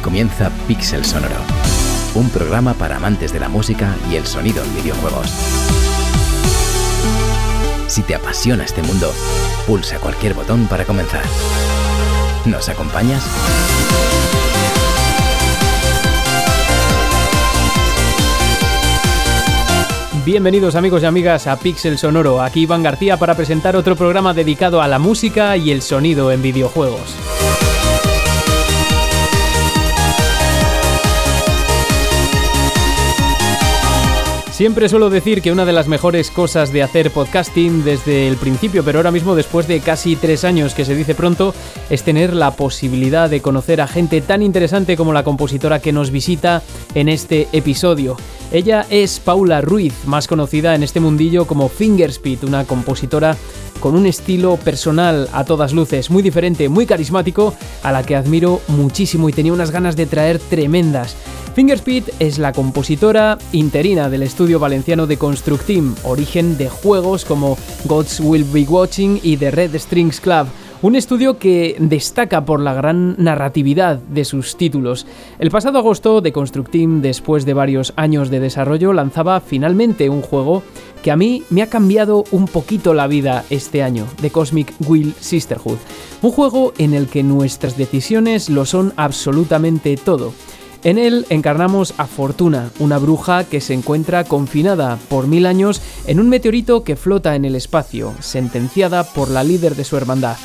Comienza Pixel Sonoro, un programa para amantes de la música y el sonido en videojuegos. Si te apasiona este mundo, pulsa cualquier botón para comenzar. ¿Nos acompañas? Bienvenidos amigos y amigas a Pixel Sonoro, aquí Iván García para presentar otro programa dedicado a la música y el sonido en videojuegos. Siempre suelo decir que una de las mejores cosas de hacer podcasting desde el principio, pero ahora mismo después de casi tres años que se dice pronto, es tener la posibilidad de conocer a gente tan interesante como la compositora que nos visita en este episodio. Ella es Paula Ruiz, más conocida en este mundillo como Fingerspeed, una compositora con un estilo personal a todas luces, muy diferente, muy carismático, a la que admiro muchísimo y tenía unas ganas de traer tremendas. Fingerspeed es la compositora interina del estudio valenciano de Constructeam, origen de juegos como Gods Will Be Watching y The Red Strings Club. Un estudio que destaca por la gran narratividad de sus títulos. El pasado agosto, The Constructeam, después de varios años de desarrollo, lanzaba finalmente un juego que a mí me ha cambiado un poquito la vida este año, The Cosmic Will Sisterhood. Un juego en el que nuestras decisiones lo son absolutamente todo. En él encarnamos a Fortuna, una bruja que se encuentra confinada por mil años en un meteorito que flota en el espacio, sentenciada por la líder de su hermandad.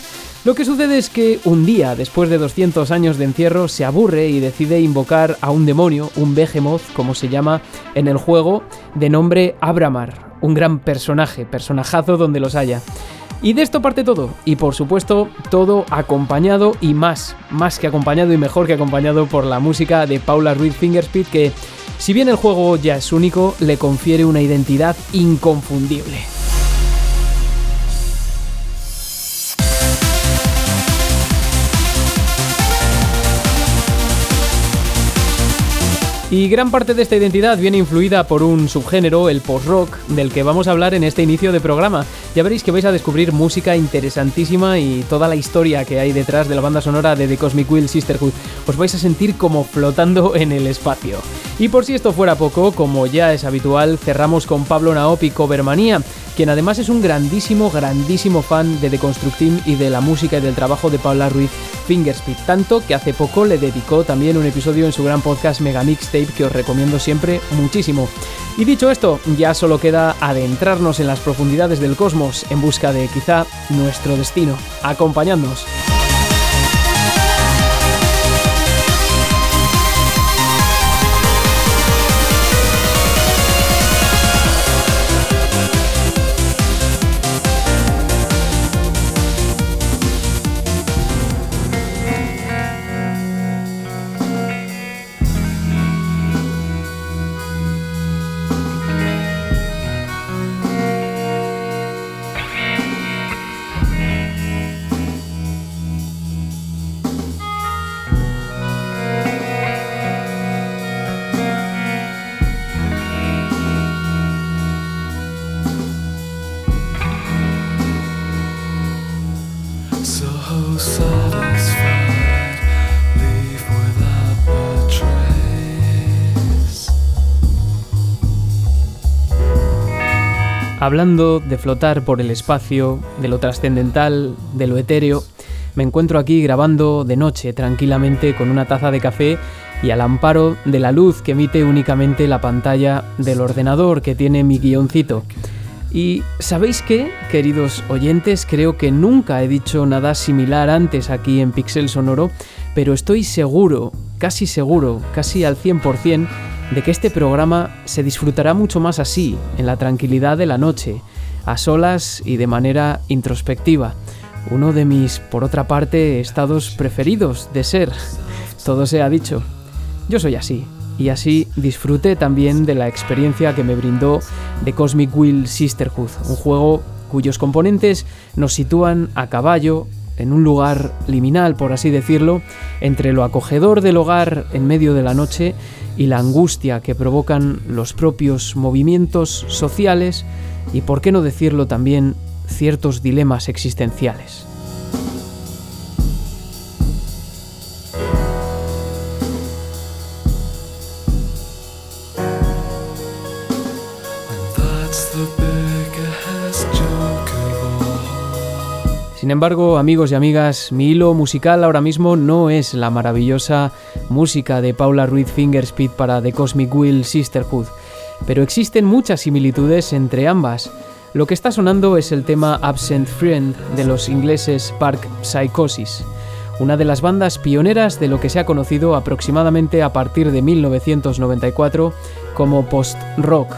Lo que sucede es que un día, después de 200 años de encierro, se aburre y decide invocar a un demonio, un Behemoth, como se llama en el juego, de nombre Abramar, un gran personaje, personajazo donde los haya. Y de esto parte todo, y por supuesto todo acompañado y más, más que acompañado y mejor que acompañado por la música de Paula Ruiz Fingerspeed que, si bien el juego ya es único, le confiere una identidad inconfundible. Y gran parte de esta identidad viene influida por un subgénero, el post-rock, del que vamos a hablar en este inicio de programa. Ya veréis que vais a descubrir música interesantísima y toda la historia que hay detrás de la banda sonora de The Cosmic Will Sisterhood. Os vais a sentir como flotando en el espacio. Y por si esto fuera poco, como ya es habitual, cerramos con Pablo Naopi Covermanía, quien además es un grandísimo, grandísimo fan de The Constructing y de la música y del trabajo de Paula Ruiz Fingerspeed, tanto que hace poco le dedicó también un episodio en su gran podcast Mega Mixtape que os recomiendo siempre muchísimo. Y dicho esto, ya solo queda adentrarnos en las profundidades del cosmos en busca de quizá nuestro destino. Acompañadnos. Hablando de flotar por el espacio, de lo trascendental, de lo etéreo, me encuentro aquí grabando de noche tranquilamente con una taza de café y al amparo de la luz que emite únicamente la pantalla del ordenador que tiene mi guioncito. Y ¿sabéis qué, queridos oyentes? Creo que nunca he dicho nada similar antes aquí en Pixel Sonoro, pero estoy seguro, casi seguro, casi al 100%, de que este programa se disfrutará mucho más así, en la tranquilidad de la noche, a solas y de manera introspectiva. Uno de mis, por otra parte, estados preferidos de ser. Todo se ha dicho. Yo soy así, y así disfruté también de la experiencia que me brindó The Cosmic Will Sisterhood, un juego cuyos componentes nos sitúan a caballo en un lugar liminal, por así decirlo, entre lo acogedor del hogar en medio de la noche y la angustia que provocan los propios movimientos sociales y, por qué no decirlo también, ciertos dilemas existenciales. Sin embargo, amigos y amigas, mi hilo musical ahora mismo no es la maravillosa música de Paula Ruiz Fingerspeed para The Cosmic Wheel Sisterhood, pero existen muchas similitudes entre ambas. Lo que está sonando es el tema Absent Friend de los ingleses Park Psychosis, una de las bandas pioneras de lo que se ha conocido aproximadamente a partir de 1994 como post-rock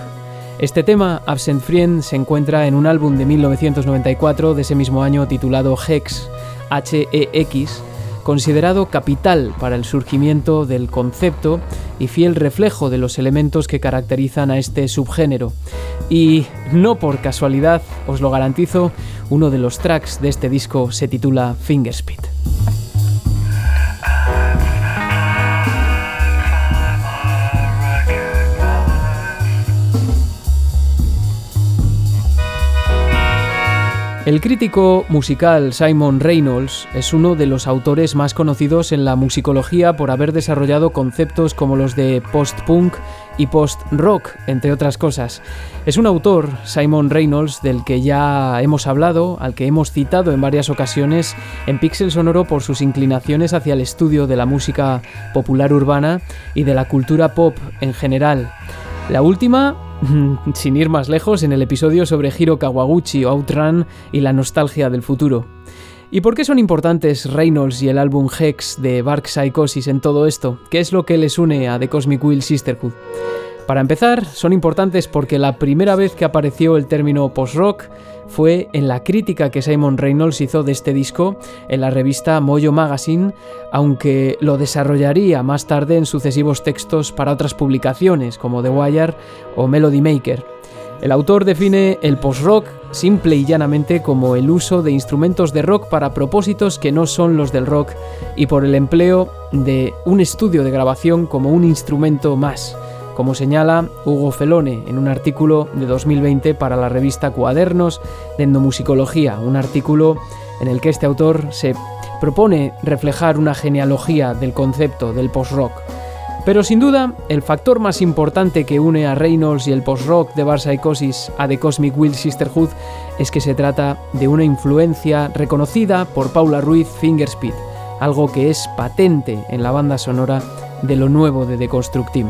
este tema, Absent Friend, se encuentra en un álbum de 1994 de ese mismo año titulado Hex, H-E-X, considerado capital para el surgimiento del concepto y fiel reflejo de los elementos que caracterizan a este subgénero. Y no por casualidad, os lo garantizo, uno de los tracks de este disco se titula Fingerspeed. El crítico musical Simon Reynolds es uno de los autores más conocidos en la musicología por haber desarrollado conceptos como los de post-punk y post-rock, entre otras cosas. Es un autor, Simon Reynolds, del que ya hemos hablado, al que hemos citado en varias ocasiones en Pixel Sonoro por sus inclinaciones hacia el estudio de la música popular urbana y de la cultura pop en general. La última sin ir más lejos, en el episodio sobre Hiro Kawaguchi o Outrun y la nostalgia del futuro. ¿Y por qué son importantes Reynolds y el álbum Hex de Bark Psychosis en todo esto? ¿Qué es lo que les une a The Cosmic Wheel Sisterhood? Para empezar, son importantes porque la primera vez que apareció el término post-rock fue en la crítica que Simon Reynolds hizo de este disco en la revista Mojo Magazine, aunque lo desarrollaría más tarde en sucesivos textos para otras publicaciones como The Wire o Melody Maker. El autor define el post-rock simple y llanamente como el uso de instrumentos de rock para propósitos que no son los del rock y por el empleo de un estudio de grabación como un instrumento más como señala Hugo Felone en un artículo de 2020 para la revista Cuadernos de Endomusicología, un artículo en el que este autor se propone reflejar una genealogía del concepto del post-rock. Pero sin duda, el factor más importante que une a Reynolds y el post-rock de Bar Psychosis a The Cosmic Will Sisterhood es que se trata de una influencia reconocida por Paula Ruiz Fingerspeed, algo que es patente en la banda sonora de lo nuevo de The Constructim.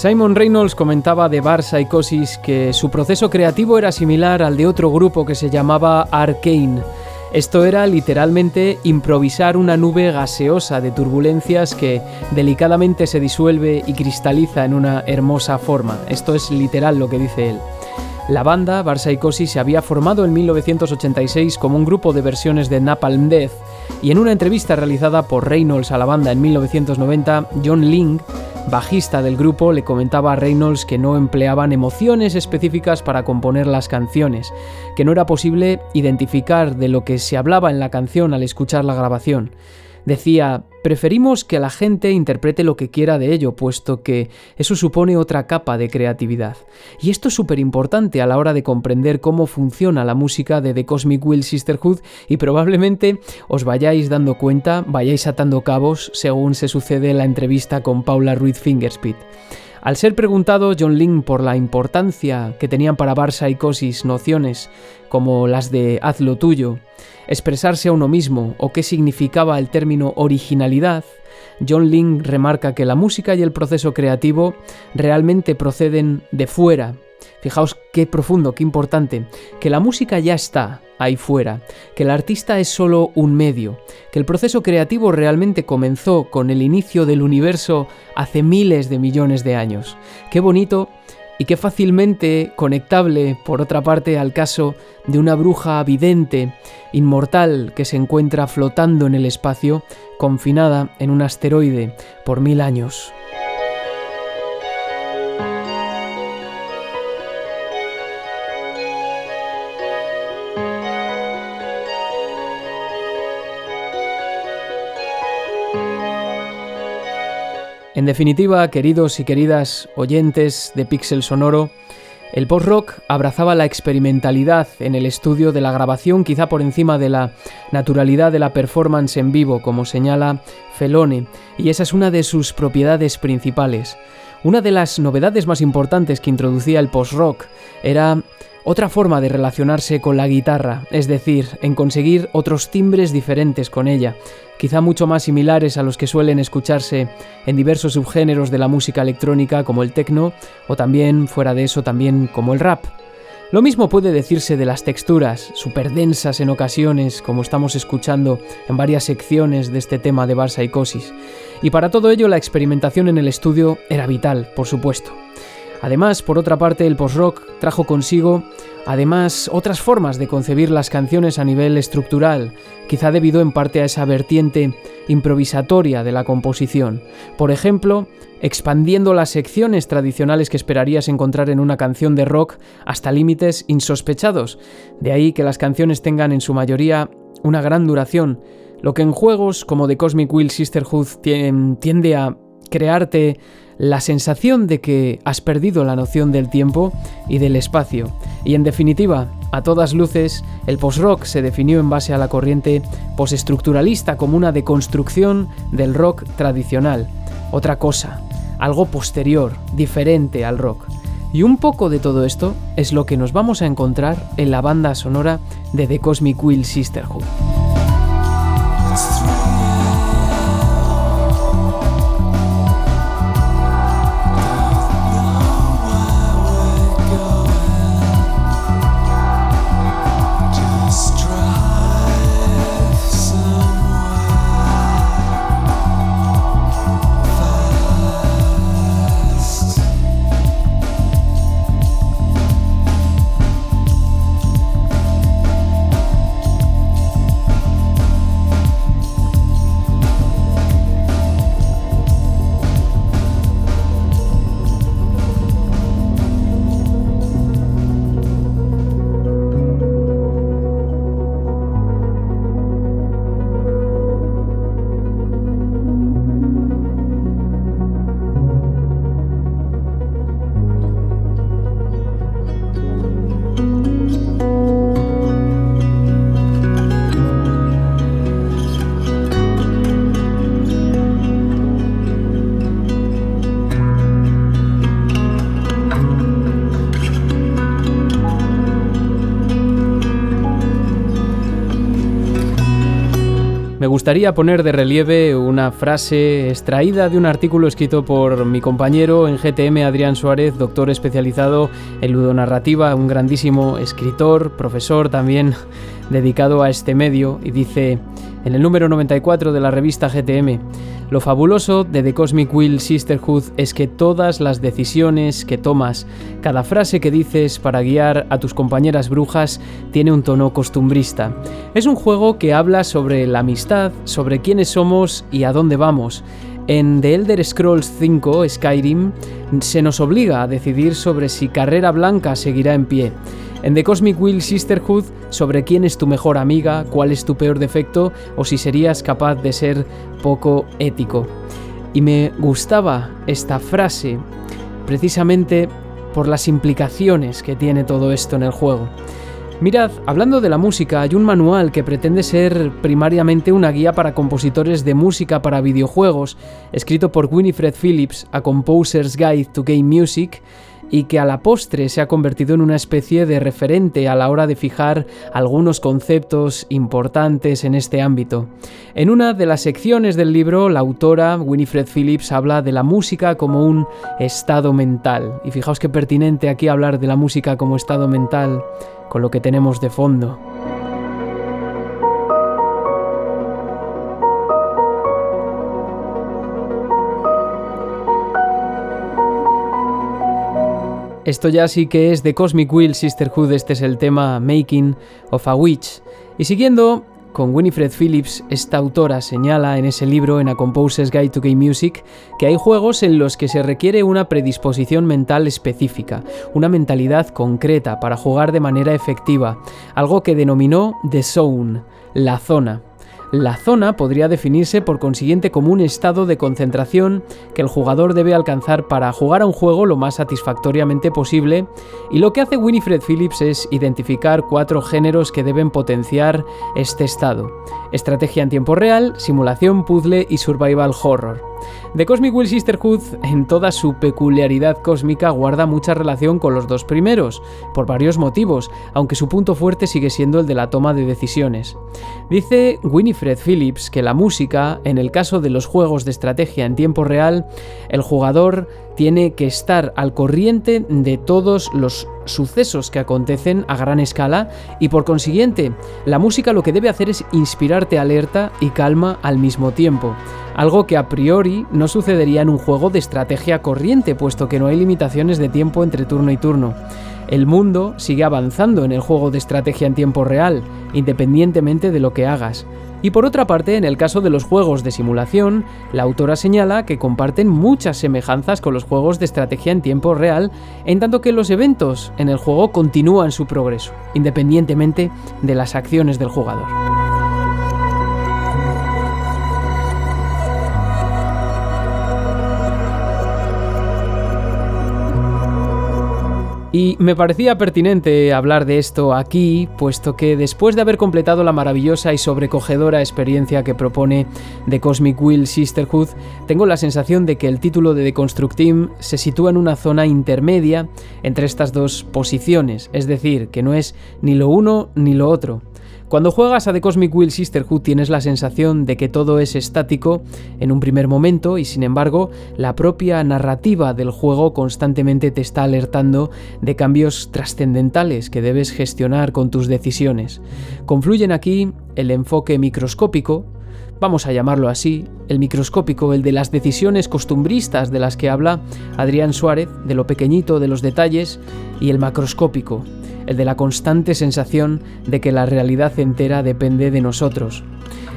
Simon Reynolds comentaba de Bar Psychosis que su proceso creativo era similar al de otro grupo que se llamaba Arcane. Esto era literalmente improvisar una nube gaseosa de turbulencias que delicadamente se disuelve y cristaliza en una hermosa forma. Esto es literal lo que dice él. La banda, Bar Psychosis, se había formado en 1986 como un grupo de versiones de Napalm Death, y en una entrevista realizada por Reynolds a la banda en 1990, John Ling bajista del grupo, le comentaba a Reynolds que no empleaban emociones específicas para componer las canciones, que no era posible identificar de lo que se hablaba en la canción al escuchar la grabación. Decía, preferimos que la gente interprete lo que quiera de ello, puesto que eso supone otra capa de creatividad. Y esto es súper importante a la hora de comprender cómo funciona la música de The Cosmic Will Sisterhood y probablemente os vayáis dando cuenta, vayáis atando cabos según se sucede la entrevista con Paula Ruiz Fingerspeed. Al ser preguntado John Lynn por la importancia que tenían para Bar Psychosis nociones como las de haz lo tuyo, expresarse a uno mismo o qué significaba el término originalidad, John Lynn remarca que la música y el proceso creativo realmente proceden de fuera. Fijaos qué profundo, qué importante, que la música ya está ahí fuera, que el artista es solo un medio, que el proceso creativo realmente comenzó con el inicio del universo hace miles de millones de años. Qué bonito y qué fácilmente conectable, por otra parte, al caso de una bruja vidente, inmortal, que se encuentra flotando en el espacio, confinada en un asteroide por mil años. En definitiva, queridos y queridas oyentes de Pixel Sonoro, El post-rock abrazaba la experimentalidad en el estudio de la grabación, quizá por encima de la naturalidad de la performance en vivo, como señala Felone, y esa es una de sus propiedades principales. Una de las novedades más importantes que introducía el post-rock era otra forma de relacionarse con la guitarra, es decir, en conseguir otros timbres diferentes con ella, quizá mucho más similares a los que suelen escucharse en diversos subgéneros de la música electrónica como el techno o también, fuera de eso, también como el rap. Lo mismo puede decirse de las texturas, súper densas en ocasiones, como estamos escuchando en varias secciones de este tema de Bar Psychosis. Y para todo ello la experimentación en el estudio era vital, por supuesto. Además, por otra parte, el post-rock trajo consigo, además, otras formas de concebir las canciones a nivel estructural, quizá debido en parte a esa vertiente improvisatoria de la composición. Por ejemplo, expandiendo las secciones tradicionales que esperarías encontrar en una canción de rock hasta límites insospechados. De ahí que las canciones tengan en su mayoría una gran duración, lo que en juegos como The Cosmic Wheel Sisterhood tiende a crearte la sensación de que has perdido la noción del tiempo y del espacio. Y en definitiva, a todas luces, el post-rock se definió en base a la corriente postestructuralista como una deconstrucción del rock tradicional. Otra cosa, algo posterior, diferente al rock. Y un poco de todo esto es lo que nos vamos a encontrar en la banda sonora de The Cosmic Wheel Sisterhood. Gustaría poner de relieve una frase extraída de un artículo escrito por mi compañero en GTM, Adrián Suárez, doctor especializado en ludonarrativa, un grandísimo escritor, profesor también dedicado a este medio, y dice en el número 94 de la revista GTM, lo fabuloso de The Cosmic Wheel Sisterhood es que todas las decisiones que tomas, cada frase que dices para guiar a tus compañeras brujas, tiene un tono costumbrista. Es un juego que habla sobre la amistad, sobre quiénes somos y a dónde vamos. En The Elder Scrolls 5 Skyrim se nos obliga a decidir sobre si Carrera Blanca seguirá en pie. En The Cosmic Wheel Sisterhood, sobre quién es tu mejor amiga, cuál es tu peor defecto o si serías capaz de ser poco ético. Y me gustaba esta frase precisamente por las implicaciones que tiene todo esto en el juego. Mirad, hablando de la música, hay un manual que pretende ser primariamente una guía para compositores de música para videojuegos, escrito por Winifred Phillips, A Composer's Guide to Game Music, y que a la postre se ha convertido en una especie de referente a la hora de fijar algunos conceptos importantes en este ámbito. En una de las secciones del libro, la autora Winifred Phillips habla de la música como un estado mental. Y fijaos qué pertinente aquí hablar de la música como estado mental con lo que tenemos de fondo. Esto ya sí que es de Cosmic Wheel Sisterhood, este es el tema Making of a Witch. Y siguiendo con Winifred Phillips, esta autora señala en ese libro, en A Composer's Guide to Game Music, que hay juegos en los que se requiere una predisposición mental específica, una mentalidad concreta para jugar de manera efectiva, algo que denominó The Zone, la zona. La zona podría definirse por consiguiente como un estado de concentración que el jugador debe alcanzar para jugar a un juego lo más satisfactoriamente posible y lo que hace Winifred Phillips es identificar cuatro géneros que deben potenciar este estado. Estrategia en tiempo real, simulación, puzzle y survival horror. The Cosmic Will Sisterhood, en toda su peculiaridad cósmica, guarda mucha relación con los dos primeros, por varios motivos, aunque su punto fuerte sigue siendo el de la toma de decisiones. Dice Winifred Phillips que la música, en el caso de los juegos de estrategia en tiempo real, el jugador tiene que estar al corriente de todos los sucesos que acontecen a gran escala y por consiguiente la música lo que debe hacer es inspirarte alerta y calma al mismo tiempo, algo que a priori no sucedería en un juego de estrategia corriente puesto que no hay limitaciones de tiempo entre turno y turno. El mundo sigue avanzando en el juego de estrategia en tiempo real, independientemente de lo que hagas. Y por otra parte, en el caso de los juegos de simulación, la autora señala que comparten muchas semejanzas con los juegos de estrategia en tiempo real, en tanto que los eventos en el juego continúan su progreso, independientemente de las acciones del jugador. Y me parecía pertinente hablar de esto aquí, puesto que después de haber completado la maravillosa y sobrecogedora experiencia que propone The Cosmic Will Sisterhood, tengo la sensación de que el título de The Construct Team se sitúa en una zona intermedia entre estas dos posiciones, es decir, que no es ni lo uno ni lo otro. Cuando juegas a The Cosmic Will Sisterhood tienes la sensación de que todo es estático en un primer momento y sin embargo la propia narrativa del juego constantemente te está alertando de cambios trascendentales que debes gestionar con tus decisiones. Confluyen aquí el enfoque microscópico, vamos a llamarlo así, el microscópico, el de las decisiones costumbristas de las que habla Adrián Suárez, de lo pequeñito de los detalles, y el macroscópico, el de la constante sensación de que la realidad entera depende de nosotros.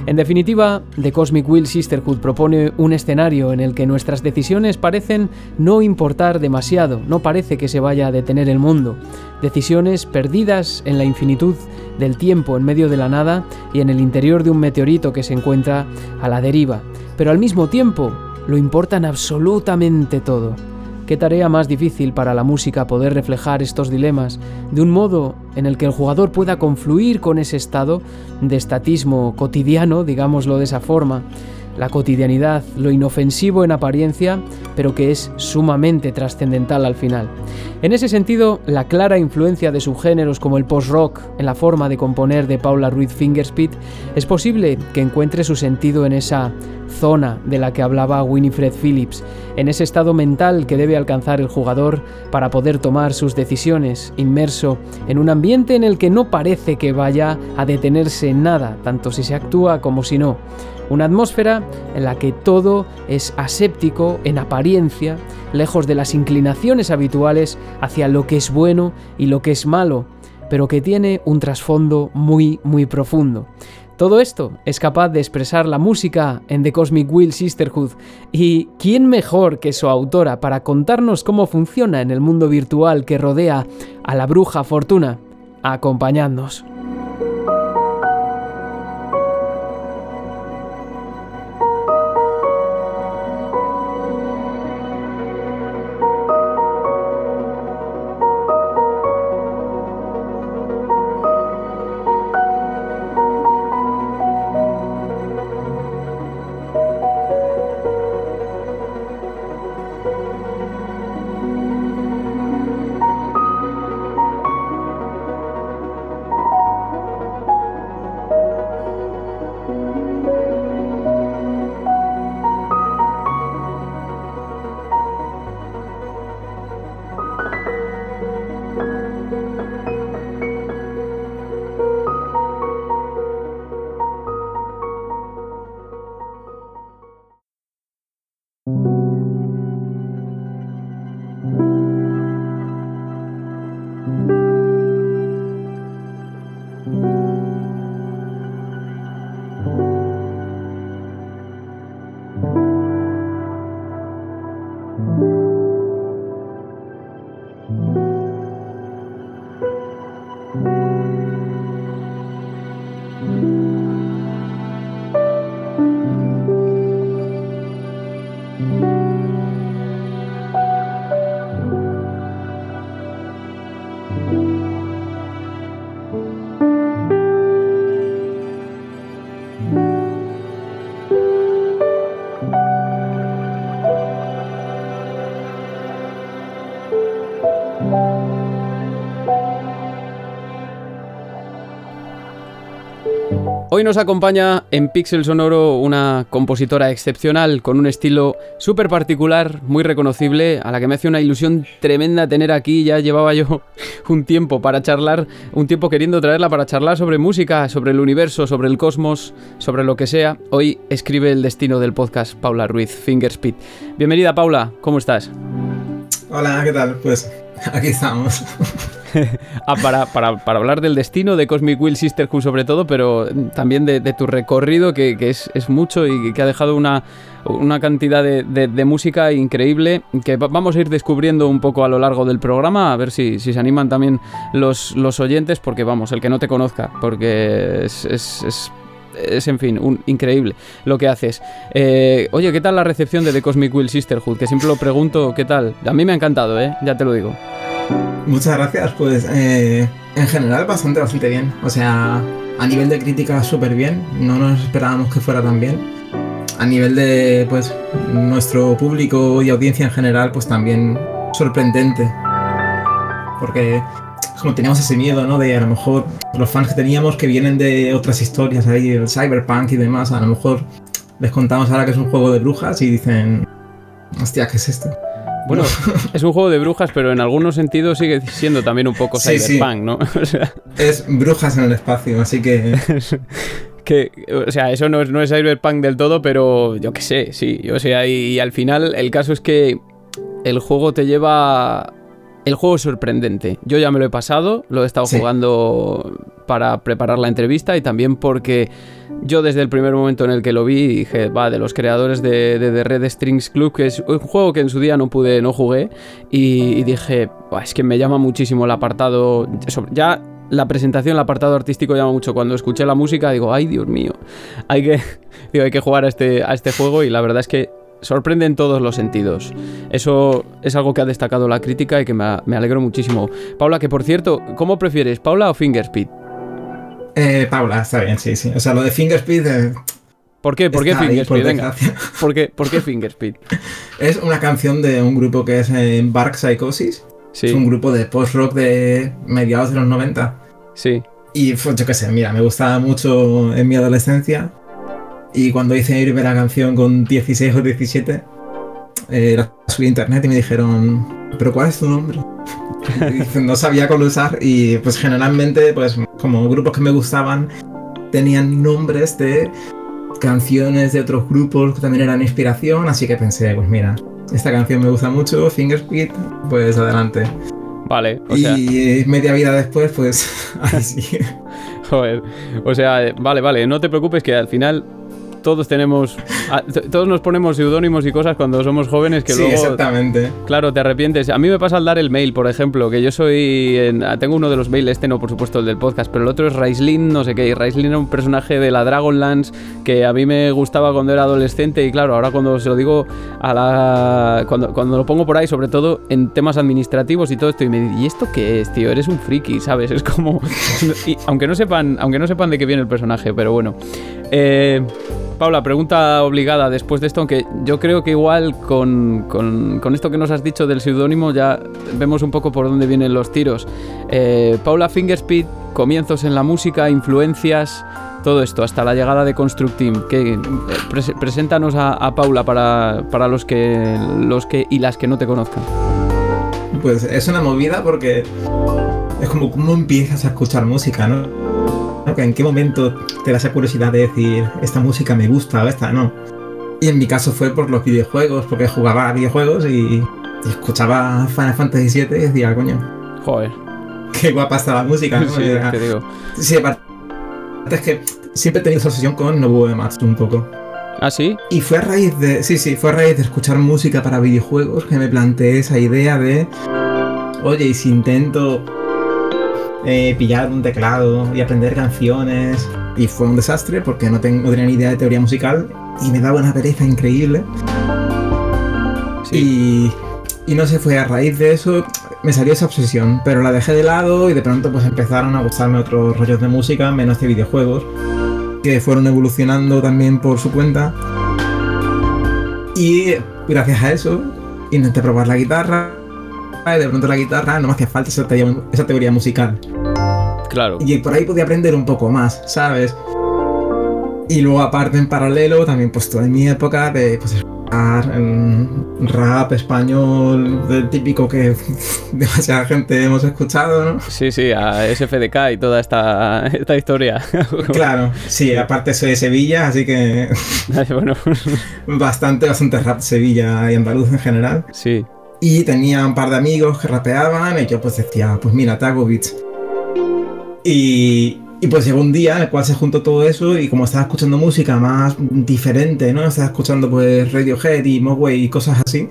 En definitiva, The Cosmic Will Sisterhood propone un escenario en el que nuestras decisiones parecen no importar demasiado, no parece que se vaya a detener el mundo. Decisiones perdidas en la infinitud del tiempo en medio de la nada y en el interior de un meteorito que se encuentra a la deriva. Pero al mismo tiempo, lo importan absolutamente todo. Qué tarea más difícil para la música poder reflejar estos dilemas de un modo en el que el jugador pueda confluir con ese estado de estatismo cotidiano, digámoslo de esa forma, la cotidianidad, lo inofensivo en apariencia, pero que es sumamente trascendental al final. En ese sentido, la clara influencia de subgéneros como el post-rock en la forma de componer de Paula Ruiz Fingerspit es posible que encuentre su sentido en esa zona de la que hablaba Winifred Phillips, en ese estado mental que debe alcanzar el jugador para poder tomar sus decisiones, inmerso en un ambiente en el que no parece que vaya a detenerse nada, tanto si se actúa como si no. Una atmósfera en la que todo es aséptico en apariencia, lejos de las inclinaciones habituales hacia lo que es bueno y lo que es malo, pero que tiene un trasfondo muy, muy profundo. Todo esto es capaz de expresar la música en The Cosmic Will Sisterhood y ¿quién mejor que su autora para contarnos cómo funciona en el mundo virtual que rodea a la bruja Fortuna? Acompañadnos. Hoy nos acompaña en Pixel Sonoro una compositora excepcional con un estilo súper particular, muy reconocible, a la que me hace una ilusión tremenda tener aquí. Ya llevaba yo un tiempo para charlar, un tiempo queriendo traerla para charlar sobre música, sobre el universo, sobre el cosmos, sobre lo que sea. Hoy escribe el destino del podcast Paula Ruiz, Fingerspeed. Bienvenida Paula, ¿cómo estás? Hola, ¿qué tal? Pues aquí estamos. ah, para, hablar del destino de Cosmic Will Sisterhood sobre todo, pero también de, tu recorrido, que, es, mucho y que ha dejado una, cantidad de, música increíble que vamos a ir descubriendo un poco a lo largo del programa, a ver si, si se animan también los, oyentes, porque vamos, el que no te conozca, porque es, en fin, increíble lo que haces. Eh, oye, ¿qué tal la recepción de Cosmic Will Sisterhood? Que siempre lo pregunto, ¿qué tal? A mí me ha encantado, ¿eh? Ya te lo digo. Muchas gracias, pues eh, en general bastante, bastante bien. O sea, a nivel de crítica súper bien, no nos esperábamos que fuera tan bien. A nivel de, pues, nuestro público y audiencia en general, pues también sorprendente. Porque como teníamos ese miedo, ¿no? De a lo mejor los fans que teníamos que vienen de otras historias ahí, el cyberpunk y demás, a lo mejor les contamos ahora que es un juego de brujas y dicen, hostia, ¿qué es esto? Bueno, es un juego de brujas, pero en algunos sentidos sigue siendo también un poco Sí, sí. cyberpunk, ¿no? O sea, Es brujas en el espacio, así que que, o sea, eso no es, no es cyberpunk del todo, pero yo qué sé, sí. O sea, y, y al final el caso es que el juego te lleva el juego es sorprendente. Yo ya me lo he pasado, lo he estado Sí. jugando para preparar la entrevista y también porque yo desde el primer momento en el que lo vi dije, va, de los creadores de, de The Red Strings Club, que es un juego que en su día no pude, no jugué, y, dije, "Buah, es que me llama muchísimo el apartado, ya la presentación, el apartado artístico llama mucho. Cuando escuché la música digo, ay Dios mío, hay que, digo, hay que jugar a este, a este juego y la verdad es que sorprende en todos los sentidos. Eso es algo que ha destacado la crítica y que me, me alegro muchísimo. Paula, que por cierto, ¿cómo prefieres, Paula o Fingerspeed? Eh, Paula, está bien, sí, sí. O sea, lo de Fingerspeed eh, ¿Por qué? ¿Por qué Fingerspeed? Venga. ¿por qué, ¿por qué Fingerspeed? Es una canción de un grupo que es eh, Bark Psychosis. Sí, Es un grupo de post-rock de mediados de los 90. sí. Y pues, yo qué sé, mira, me gustaba mucho en mi adolescencia. Y cuando hice irme la canción con 16 o 17, eh, la subí a internet y me dijeron, ¿pero cuál es tu nombre? No sabía cómo usar y pues generalmente, pues como grupos que me gustaban, tenían nombres de canciones de otros grupos que también eran inspiración, así que pensé, pues mira, esta canción me gusta mucho, Fingerspeed, pues adelante. Vale, o sea, y media vida después, pues así. joder. O sea, vale, vale, no te preocupes que al final todos tenemos. a- todos nos ponemos seudónimos y cosas cuando somos jóvenes que sí, luego. exactamente. Claro, te arrepientes. A mí me pasa al dar el mail, por ejemplo, que yo soy. en- ah, tengo uno de los mails, este no, por supuesto, el del podcast, pero el otro es Raislin, no sé qué. Y Raislin era un personaje de la Dragonlance que a mí me gustaba cuando era adolescente. Y claro, ahora cuando se lo digo a la. Cuando, cuando lo pongo por ahí, sobre todo en temas administrativos y todo esto, y me dice, ¿y esto qué es, tío? Eres un friki, ¿sabes? Es como. y aunque no sepan, aunque no sepan de qué viene el personaje, pero bueno. Eh. Paula, pregunta obligada después de esto, aunque yo creo que igual con, con- con esto que nos has dicho del seudónimo ya vemos un poco por dónde vienen los tiros. Eh, Paula Fingerspeed, comienzos en la música, influencias, todo esto, hasta la llegada de Construct Team. Que, eh, pres- preséntanos a, a Paula para, para los, que, los que y las que no te conozcan. Pues es una movida porque es como cómo empiezas a escuchar música, ¿no? ¿No? Que ¿En qué momento te da esa curiosidad de decir, esta música me gusta o esta no? Y en mi caso fue por los videojuegos, porque jugaba a videojuegos y, y escuchaba Final Fantasy VII y decía, coño, Joder, qué guapa está la música, ¿no? sí, Y era- te digo. sí, aparte es que siempre he tenido esa obsesión con Nobuo Ematsu un poco. ¿Ah, sí? Y fue a raíz de. Sí, sí, fue a raíz de escuchar música para videojuegos que me planteé esa idea de. Oye, y si intento eh, pillar un teclado y aprender canciones. Y fue un desastre porque no, tengo, no tenía ni idea de teoría musical y me daba una pereza increíble. Sí. Y, y no sé, fue a raíz de eso me salió esa obsesión, pero la dejé de lado y de pronto pues empezaron a gustarme otros rollos de música, menos de videojuegos, que fueron evolucionando también por su cuenta. Y gracias a eso intenté probar la guitarra y de pronto la guitarra no me hacía falta esa teoría, esa teoría musical. Claro. Y por ahí podía aprender un poco más, ¿sabes? Y luego aparte en paralelo también pues toda mi época de pues mm, rap español, del típico que demasiada gente hemos escuchado, ¿no? Sí, sí, a SFDK y toda esta, esta historia. Claro, sí, aparte soy de Sevilla, así que bueno, bastante, bastante rap Sevilla y andaluz en general. sí. Y tenía un par de amigos que rapeaban y yo pues decía, pues mira, te beats. Y, y pues llegó un día en el cual se juntó todo eso y como estaba escuchando música más diferente, ¿no? Estaba escuchando pues Radiohead y Mogwai y cosas así.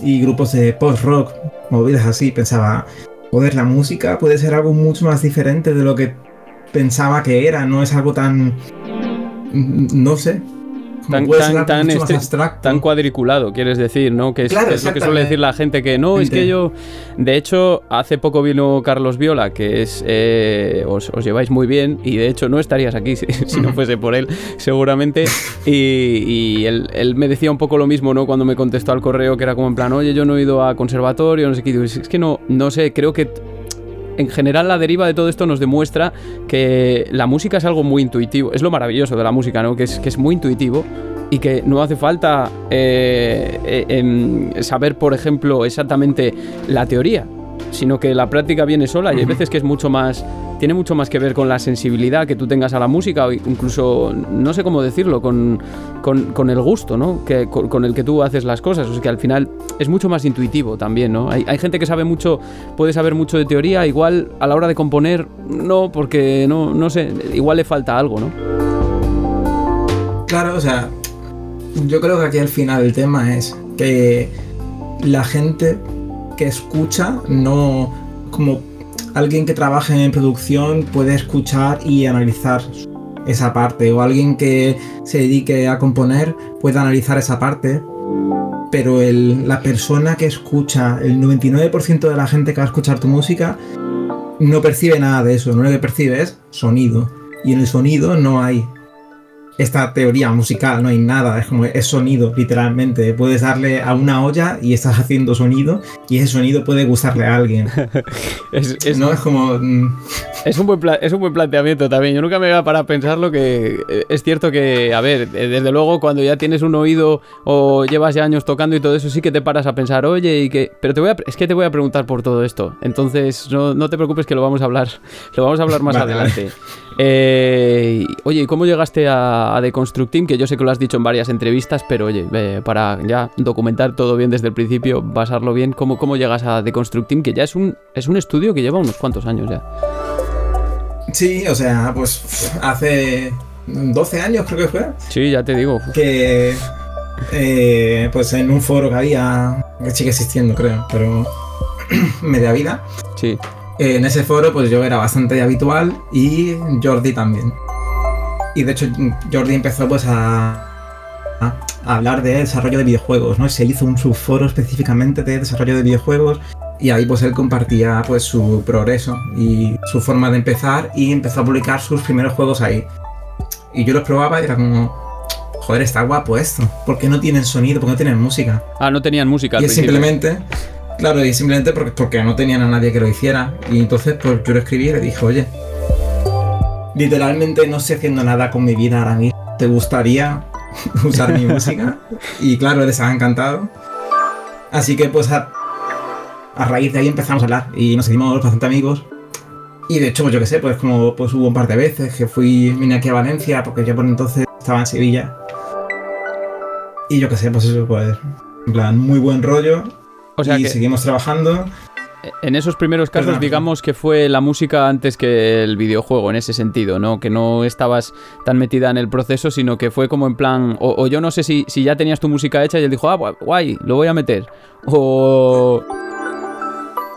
Y grupos de post-rock, movidas así, pensaba, joder, la música puede ser algo mucho más diferente de lo que pensaba que era, no es algo tan... no sé. Tan, tan, tan, este- tan cuadriculado, quieres decir, ¿no? Que es, Claro, que es lo que suele decir la gente que no, es que yo. De hecho, hace poco vino Carlos Viola, que es. eh, os, os lleváis muy bien, y de hecho no estarías aquí si, si no fuese por él, seguramente. Y, y él, él me decía un poco lo mismo, ¿no? Cuando me contestó al correo, que era como en plan, oye, yo no he ido a conservatorio, no sé qué. Y es que no, no sé, creo que en general la deriva de todo esto nos demuestra que la música es algo muy intuitivo. Es lo maravilloso de la música, ¿no? Que es, que es muy intuitivo y que no hace falta eh, eh, em, saber, por ejemplo, exactamente la teoría, sino que la práctica viene sola y hay veces que es mucho más... Tiene mucho más que ver con la sensibilidad que tú tengas a la música o incluso, no sé cómo decirlo, con, con, con el gusto, ¿no? Que, con, con el que tú haces las cosas. O sea, que al final es mucho más intuitivo también, ¿no? Hay, hay gente que sabe mucho, puede saber mucho de teoría, igual a la hora de componer, no, porque no, no sé, igual le falta algo, ¿no? Claro, o sea, yo creo que aquí al final el tema es que la gente que escucha no como alguien que trabaje en producción puede escuchar y analizar esa parte o alguien que se dedique a componer puede analizar esa parte pero el- la persona que escucha el 99% de la gente que va a escuchar tu música no percibe nada de eso, lo único que percibe es sonido y en el sonido no hay esta teoría musical, no hay nada, es como es sonido, literalmente. Puedes darle a una olla y estás haciendo sonido y ese sonido puede gustarle a alguien. Es, es- no es como. Es un, buen pla- es un buen planteamiento también. Yo nunca me iba para pensarlo que eh, es cierto que, a ver, eh, desde luego cuando ya tienes un oído o llevas ya años tocando y todo eso, sí que te paras a pensar, oye, y que... Pero te voy a, es que te voy a preguntar por todo esto. Entonces, no, no te preocupes que lo vamos a hablar. Lo vamos a hablar más Vale, adelante. Eh, oye, ¿y cómo llegaste a, a The Construct Team? Que yo sé que lo has dicho en varias entrevistas, pero oye, eh, para ya documentar todo bien desde el principio, basarlo bien, ¿cómo, cómo llegas a The Construct Team? Que ya es un, es un estudio que lleva unos cuantos años ya. Sí, o sea, pues hace 12 años creo que fue, Sí, ya te digo. que eh, pues en un foro que había, que sigue existiendo creo, pero media vida, Sí. eh, en ese foro pues yo era bastante habitual y Jordi también. Y de hecho Jordi empezó pues a, a hablar de desarrollo de videojuegos, ¿no? Se hizo un subforo específicamente de desarrollo de videojuegos y ahí pues él compartía pues su progreso y su forma de empezar y empezó a publicar sus primeros juegos ahí. Y yo los probaba y era como, joder, está guapo esto. ¿Por qué no tienen sonido? ¿Por qué no tienen música? Ah, no tenían música. al Y principio. simplemente, claro, y simplemente porque, porque no tenían a nadie que lo hiciera. Y entonces, pues yo lo escribí y le dije, oye, literalmente no estoy haciendo nada con mi vida ahora mismo. ¿Te gustaría usar mi música? Y claro, él estaba encantado. Así que, pues a, a raíz de ahí empezamos a hablar y nos hicimos bastante amigos. Y de hecho, pues yo qué sé, pues como pues hubo un par de veces que fui, vine aquí a Valencia, porque yo por entonces estaba en Sevilla. Y yo qué sé, pues eso, pues, en plan, muy buen rollo. O sea y que seguimos trabajando. en esos primeros casos, digamos que fue la música antes que el videojuego, en ese sentido, ¿no? Que no estabas tan metida en el proceso, sino que fue como en plan. O, o yo no sé si, si ya tenías tu música hecha y él dijo, ah, guay, guay, lo voy a meter. O.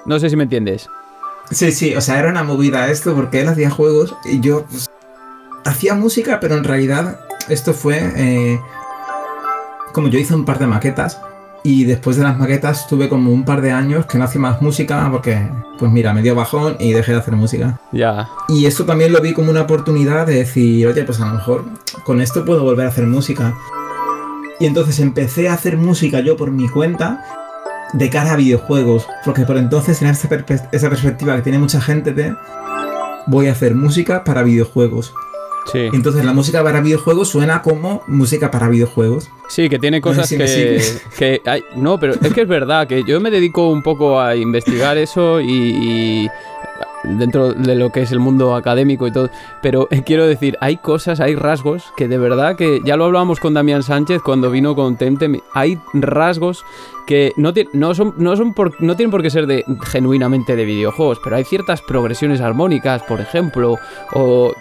No sé si me entiendes. Sí, sí, o sea, era una movida esto porque él hacía juegos y yo pues, hacía música, pero en realidad esto fue eh, como yo hice un par de maquetas y después de las maquetas tuve como un par de años que no hacía más música porque, pues mira, me dio bajón y dejé de hacer música. Ya. Y esto también lo vi como una oportunidad de decir, oye, pues a lo mejor con esto puedo volver a hacer música. Y entonces empecé a hacer música yo por mi cuenta de cara a videojuegos, porque por entonces tenía esa, esa perspectiva que tiene mucha gente de voy a hacer música para videojuegos. Sí. Entonces la música para videojuegos suena como música para videojuegos. Sí, que tiene No sé cosas si que, que hay- no, pero es que es verdad que yo me dedico un poco a investigar eso y, y dentro de lo que es el mundo académico y todo, pero quiero decir, hay cosas, hay rasgos que de verdad que ya lo hablábamos con Damián Sánchez cuando vino con Temtem, hay rasgos que no, no son, no son por- no tienen por qué ser de genuinamente de videojuegos, pero hay ciertas progresiones armónicas, por ejemplo, o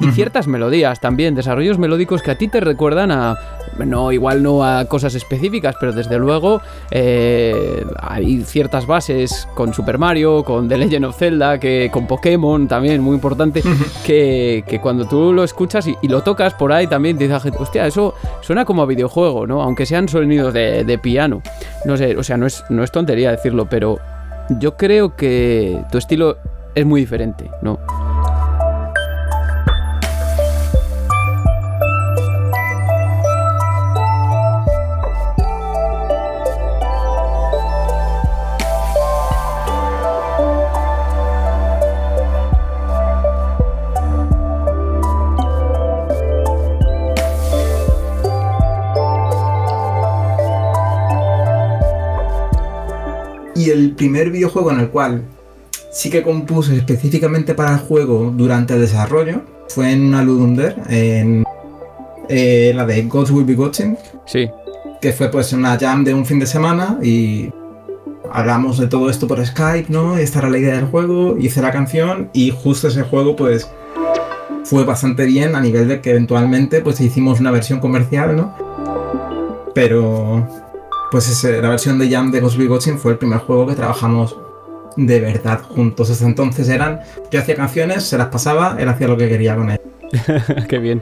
y ciertas melodías también, desarrollos melódicos que a ti te recuerdan a, no, igual no a cosas específicas, pero desde luego eh, hay ciertas bases con Super Mario, con The Legend of Zelda, que con Pokémon también, muy importante, que, que cuando tú lo escuchas y, y lo tocas por ahí también te dice hostia, eso suena como a videojuego, ¿no? Aunque sean sonidos de, de piano. No sé, o sea, no es, no es tontería decirlo, pero yo creo que tu estilo es muy diferente, ¿no? Y el primer videojuego en el cual sí que compuse específicamente para el juego durante el desarrollo fue en una Ludunder, en eh, la de Gods Will Be Watching, Sí, que fue pues una jam de un fin de semana y hablamos de todo esto por Skype, ¿no? Esta era la idea del juego, hice la canción y justo ese juego pues fue bastante bien a nivel de que eventualmente pues hicimos una versión comercial, ¿no? Pero pues ese- la versión de Jam de Ghost Watching fue el primer juego que trabajamos de verdad juntos. Hasta entonces eran, yo hacía canciones, se las pasaba, él hacía lo que quería con él. Qué bien.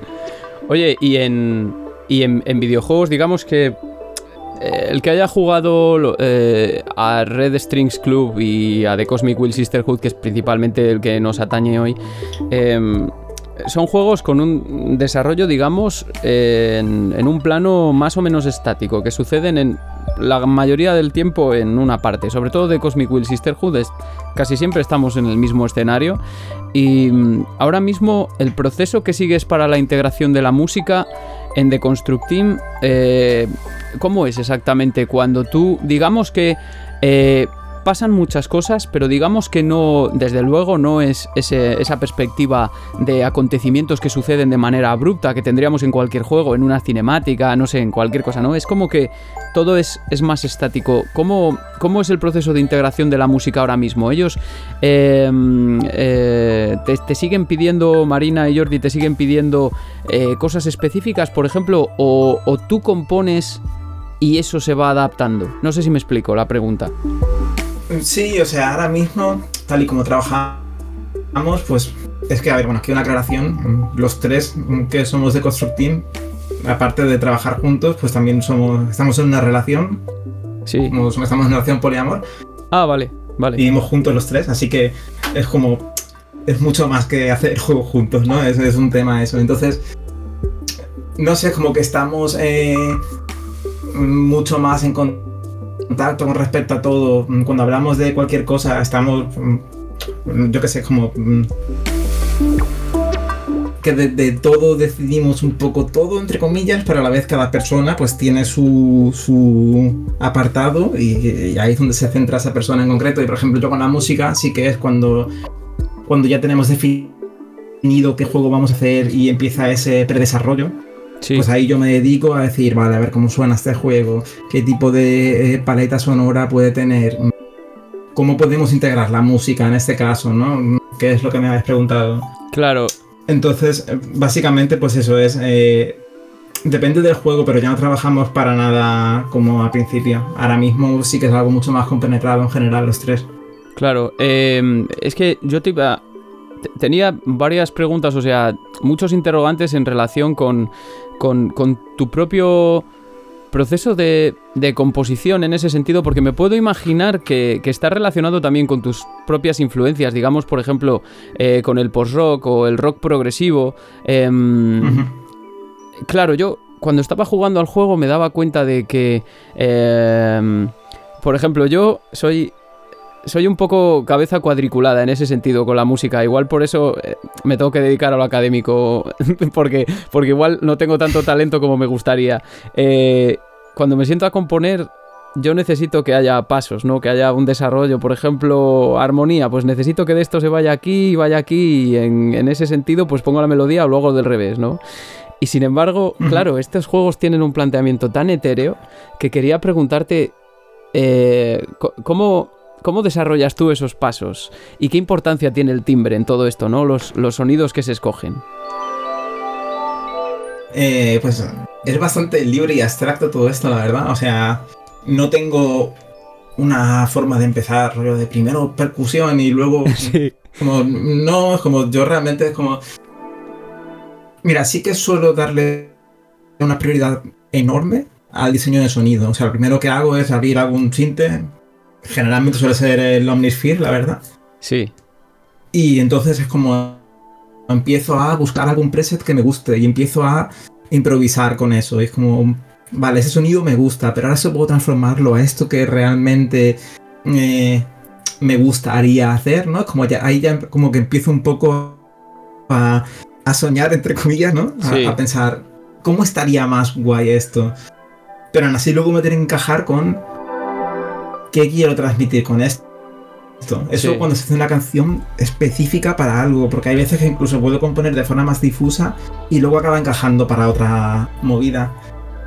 Oye, y en, y en, videojuegos, digamos que eh, el que haya jugado eh, a Red Strings Club y a The Cosmic Will Sisterhood, que es principalmente el que nos atañe hoy, em, son juegos con un desarrollo, digamos, en, un plano más o menos estático, que suceden en la mayoría del tiempo en una parte. Sobre todo de Cosmic Will Sisterhood, casi siempre estamos en el mismo escenario. Y mm, ahora mismo el proceso que sigues para la integración de la música en The Construct Team, eh, ¿cómo es exactamente? Cuando tú, digamos que eh, pasan muchas cosas, pero digamos que no, desde luego, no es esa perspectiva de acontecimientos que suceden de manera abrupta que tendríamos en cualquier juego, en una cinemática, no sé, en cualquier cosa, ¿no? Es como que todo es, más estático. ¿Cómo, ¿Cómo es el proceso de integración de la música ahora mismo? Ellos eh, eh, te, siguen pidiendo, Marina y Jordi, te siguen pidiendo eh, cosas específicas, por ejemplo, o tú compones y eso se va adaptando. No sé si me explico la pregunta. Sí, o sea, ahora mismo, tal y como trabajamos, pues es que, a ver, bueno, aquí una aclaración. Los tres que somos de Construct Team, aparte de trabajar juntos, pues también somos, estamos en una relación, Sí. estamos en una relación poliamor, Ah, vale, vale. vivimos juntos los tres, así que es como, es mucho más que hacer juegos juntos, ¿no? Es, es un tema eso. Entonces, no sé, como que estamos eh, mucho más en con- contacto con respecto a todo. Cuando hablamos de cualquier cosa, estamos, mm, yo qué sé, como... mm, que de todo decidimos un poco todo, entre comillas, pero a la vez cada persona pues tiene su, su apartado y, y ahí es donde se centra esa persona en concreto. Y por ejemplo yo con la música sí que es cuando, cuando ya tenemos definido qué juego vamos a hacer y empieza ese predesarrollo, Sí. pues ahí yo me dedico a decir, vale, a ver cómo suena este juego, qué tipo de eh, paleta sonora puede tener, mm, cómo podemos integrar la música en este caso, ¿no? Mm, ¿Qué es lo que me habéis preguntado? Claro, Entonces, eh, básicamente, pues eso es. eh, depende del juego, pero ya no trabajamos para nada como al principio. Ahora mismo sí que es algo mucho más compenetrado en general los tres. Claro, eh, es que yo te iba... te- Tenía varias preguntas, o sea, muchos interrogantes en relación con, con, con tu propio proceso de, de composición en ese sentido, porque me puedo imaginar que, que está relacionado también con tus propias influencias, digamos, por ejemplo, eh, con el post-rock o el rock progresivo. em. Claro, yo cuando estaba jugando al juego me daba cuenta de que, em, por ejemplo, yo soy soy un poco cabeza cuadriculada en ese sentido con la música. Igual por eso eh, me tengo que dedicar a lo académico, porque, porque igual no tengo tanto talento como me gustaría. Eh, cuando me siento a componer, yo necesito que haya pasos, ¿no? Que haya un desarrollo. Por ejemplo, armonía, pues necesito que de esto se vaya aquí y vaya aquí. Y en, en ese sentido, pues pongo la melodía o luego del revés, ¿no? Y sin embargo, claro, estos juegos tienen un planteamiento tan etéreo que quería preguntarte eh, ¿cómo, ¿Cómo desarrollas tú esos pasos? ¿Y qué importancia tiene el timbre en todo esto, ¿no? Los, los sonidos que se escogen. Eh, pues es bastante libre y abstracto todo esto, la verdad. O sea, no tengo una forma de empezar, rollo de primero percusión y luego. Sí. Como, no, es como yo realmente es como. Mira, sí que suelo darle una prioridad enorme al diseño de sonido. O sea, lo primero que hago es abrir algún sinte. Generalmente suele ser el Omnisphere, la verdad. Sí. Y entonces es como empiezo a buscar algún preset que me guste y empiezo a improvisar con eso. Es como, vale, ese sonido me gusta, pero ahora se puedo transformarlo a esto que realmente eh, me gustaría hacer, ¿no? Como ya, ahí ya como que empiezo un poco a, soñar, entre comillas, ¿no? A, pensar, ¿cómo estaría más guay esto? Pero aún así luego me tiene que encajar con qué quiero transmitir con esto. Eso cuando se hace una canción específica para algo, porque hay veces que incluso puedo componer de forma más difusa y luego acaba encajando para otra movida.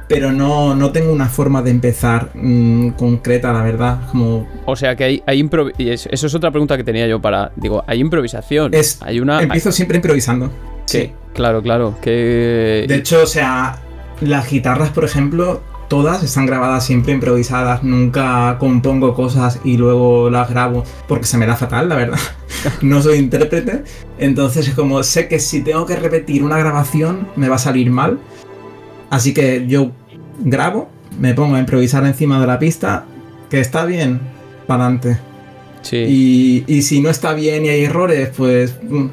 Pero no, no tengo una forma de empezar mm, concreta, la verdad. Como... O sea que hay, hay Eso es otra pregunta que tenía yo para. Digo, hay improvisación. Es, hay una. Empiezo siempre improvisando. Sí. Claro, claro. Que... De hecho, o sea, las guitarras, por ejemplo, todas están grabadas siempre improvisadas, nunca compongo cosas y luego las grabo porque se me da fatal, la verdad. no soy intérprete, entonces es como sé que si tengo que repetir una grabación me va a salir mal, así que yo grabo, me pongo a improvisar encima de la pista, que está bien, para adelante. Sí. Y, y si no está bien y hay errores, pues mm,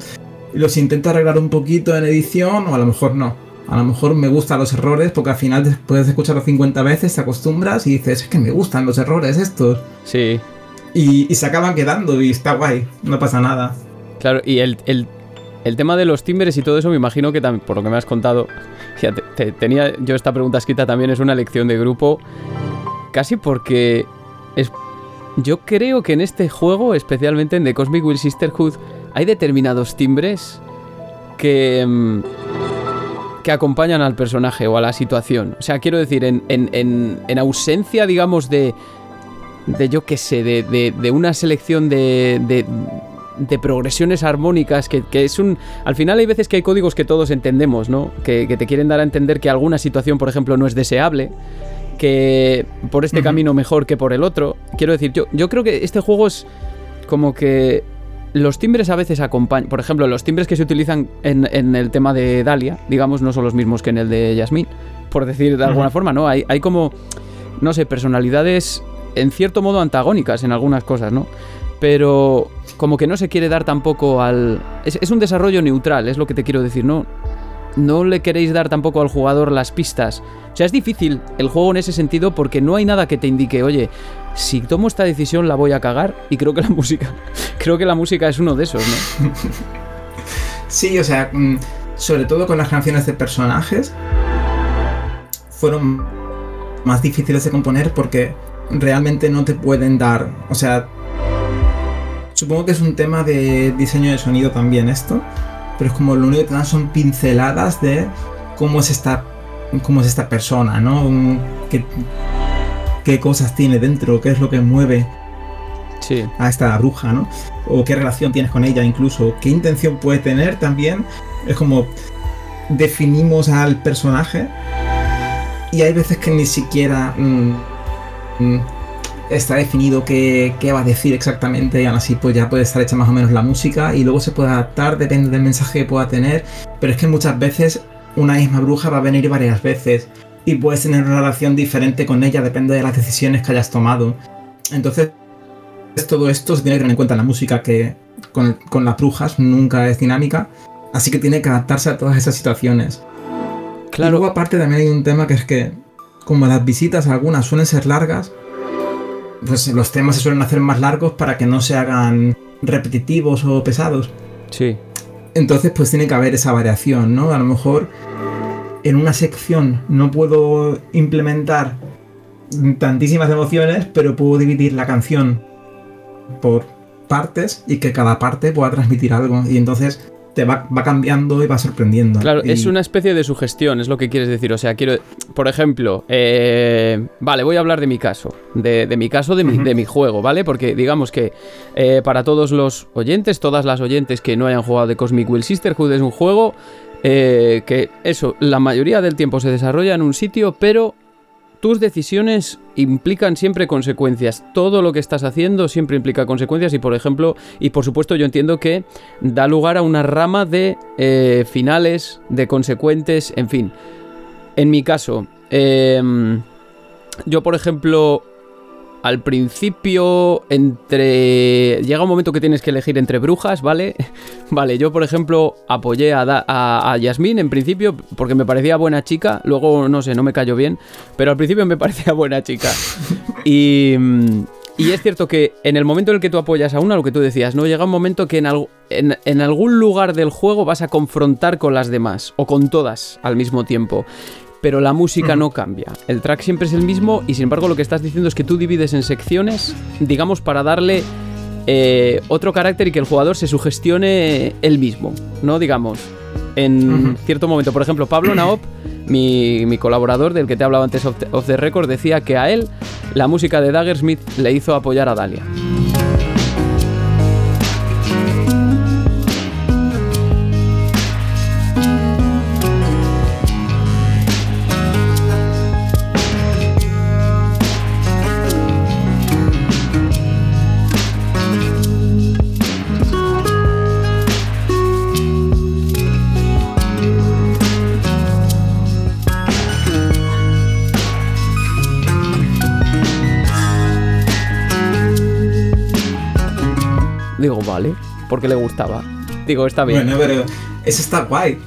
los intento arreglar un poquito en edición o a lo mejor no. A lo mejor me gustan los errores porque al final después de escucharlo 50 veces te acostumbras y dices, es que me gustan los errores estos. Sí. Y, se acaban quedando y está guay, no pasa nada. Claro, y el, tema de los timbres y todo eso me imagino que también, por lo que me has contado, tenía yo esta pregunta escrita también, es una lección de grupo, casi porque es, yo creo que en este juego, especialmente en The Cosmic Will Sisterhood, hay determinados timbres que... Mm, que acompañan al personaje o a la situación. O sea, quiero decir, en, en, ausencia, digamos, de, de yo qué sé, de, de, una selección de, de, progresiones armónicas, que, es un... Al final hay veces que hay códigos que todos entendemos, ¿no? Que, te quieren dar a entender que alguna situación, por ejemplo, no es deseable, que por este camino mejor que por el otro. Quiero decir, yo, yo creo que este juego es como que los timbres a veces acompañan, por ejemplo, los timbres que se utilizan en, el tema de Dalia, digamos, no son los mismos que en el de Yasmin, por decir de alguna forma, ¿no? Hay, hay como, no sé, personalidades en cierto modo antagónicas en algunas cosas, ¿no? Pero como que no se quiere dar tampoco al... Es, es un desarrollo neutral, es lo que te quiero decir, ¿no? no le queréis dar tampoco al jugador las pistas. O sea, es difícil el juego en ese sentido porque no hay nada que te indique, oye, si tomo esta decisión la voy a cagar y creo que la música, creo que la música es uno de esos, ¿no? sí, o sea, mm, sobre todo con las canciones de personajes fueron más difíciles de componer porque realmente no te pueden dar, o sea, supongo que es un tema de diseño de sonido también esto pero es como lo único que te dan son pinceladas de cómo es esta, cómo es esta persona, ¿no? ¿Qué, qué cosas tiene dentro, qué es lo que mueve a esta bruja, ¿no? O qué relación tienes con ella incluso, qué intención puede tener también. Es como definimos al personaje y hay veces que ni siquiera... Mm, mm, está definido qué, va a decir exactamente. Y aún así pues ya puede estar hecha más o menos la música y luego se puede adaptar, depende del mensaje que pueda tener, pero es que muchas veces una misma bruja va a venir varias veces y puedes tener una relación diferente con ella, depende de las decisiones que hayas tomado. Entonces, todo esto se tiene que tener en cuenta en la música, que con, con las brujas nunca es dinámica, así que tiene que adaptarse a todas esas situaciones. Claro. Y luego aparte también hay un tema que es que, como las visitas algunas suelen ser largas, pues los temas se suelen hacer más largos para que no se hagan repetitivos o pesados. Sí. Entonces, pues tiene que haber esa variación, ¿no? A lo mejor en una sección no puedo implementar tantísimas emociones, pero puedo dividir la canción por partes y que cada parte pueda transmitir algo. Y entonces te va, cambiando y va sorprendiendo. Claro, es una especie de sugestión, es lo que quieres decir. O sea, quiero, por ejemplo, eh, vale, voy a hablar de mi caso, de, mi caso, de mi, de mi, juego, ¿vale? Porque digamos que eh, para todos los oyentes, todas las oyentes que no hayan jugado de Cosmic Will Sisterhood es un juego eh, que eso, la mayoría del tiempo se desarrolla en un sitio, pero tus decisiones implican siempre consecuencias. Todo lo que estás haciendo siempre implica consecuencias y por ejemplo, y por supuesto yo entiendo que da lugar a una rama de eh, finales, de consecuentes, en fin. En mi caso, em, yo por ejemplo al principio entre... Llega un momento que tienes que elegir entre brujas, ¿vale? vale, yo por ejemplo apoyé a, a, Yasmín en principio porque me parecía buena chica, luego no sé, no me cayó bien, pero al principio me parecía buena chica. Y... Y es cierto que en el momento en el que tú apoyas a una, lo que tú decías, ¿no? Llega un momento que en, en, algún lugar del juego vas a confrontar con las demás, o con todas al mismo tiempo pero la música no cambia. El track siempre es el mismo y sin embargo lo que estás diciendo es que tú divides en secciones, digamos, para darle eh, otro carácter y que el jugador se sugestione él mismo, ¿no? Digamos, en cierto momento. Por ejemplo, Pablo Naop, mi, colaborador del que te he hablado antes of the record, decía que a él la música de Daggersmith le hizo apoyar a Dalia. Porque le gustaba. Digo, está bien. Bueno, pero eso está guay.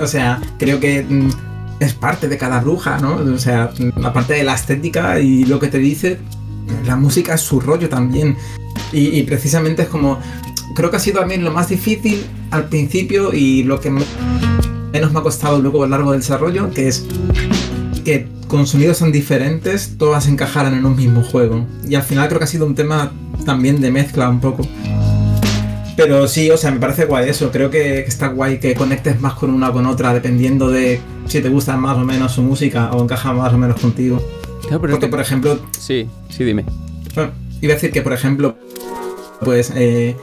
O sea, creo que mm, es parte de cada bruja, ¿no? O sea, aparte de la estética y lo que te dice, la música es su rollo también. Y, precisamente es como. Creo que ha sido también lo más difícil al principio y lo que menos me ha costado luego a lo largo del desarrollo, que es que con sonidos tan diferentes todas encajaran en un mismo juego. Y al final creo que ha sido un tema también de mezcla un poco. Pero sí, o sea, me parece guay eso. Creo que, está guay que conectes más con una o con otra dependiendo de si te gusta más o menos su música o encaja más o menos contigo. Porque, por ejemplo. Sí, sí, dime. iba a decir que, por ejemplo, pues. Eh,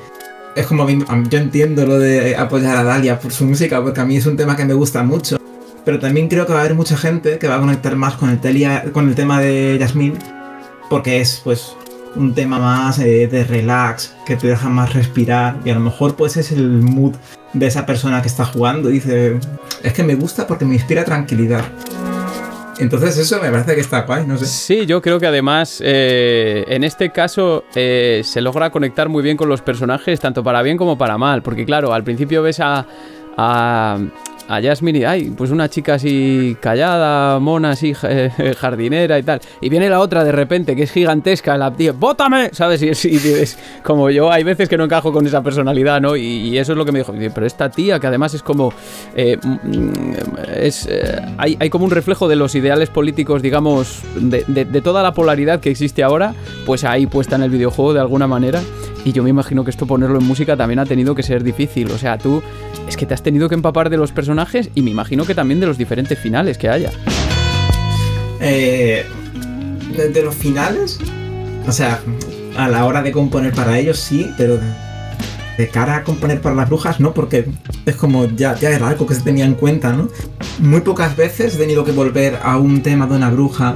es como yo entiendo lo de apoyar a Dalia por su música, porque a mí es un tema que me gusta mucho. Pero también creo que va a haber mucha gente que va a conectar más con el, telia, con el tema de Jasmine, porque es, pues, un tema más eh, de relax, que te deja más respirar y a lo mejor pues es el mood de esa persona que está jugando y dice, es que me gusta porque me inspira tranquilidad. Entonces eso me parece que está guay, no sé. Sí, yo creo que además eh, en este caso eh, se logra conectar muy bien con los personajes, tanto para bien como para mal, porque claro, al principio ves a, a, a Jasmine ay, pues una chica así callada, mona, así jardinera y tal. Y viene la otra de repente, que es gigantesca, la tía, ¡bótame! ¿Sabes? Y, es como yo, hay veces que no encajo con esa personalidad, ¿no? Y, eso es lo que me dijo. Pero esta tía, que además es como. Eh, mm, es, eh, hay, hay, como un reflejo de los ideales políticos, digamos, de, de toda la polaridad que existe ahora, pues ahí puesta en el videojuego de alguna manera. Y yo me imagino que esto ponerlo en música también ha tenido que ser difícil. O sea, tú es que te has tenido que empapar de los personajes y me imagino que también de los diferentes finales que haya. Eh, de, los finales, o sea, a la hora de componer para ellos sí, pero de, cara a componer para las brujas no, porque es como ya, ya era algo que se tenía en cuenta, ¿no? Muy pocas veces he tenido que volver a un tema de una bruja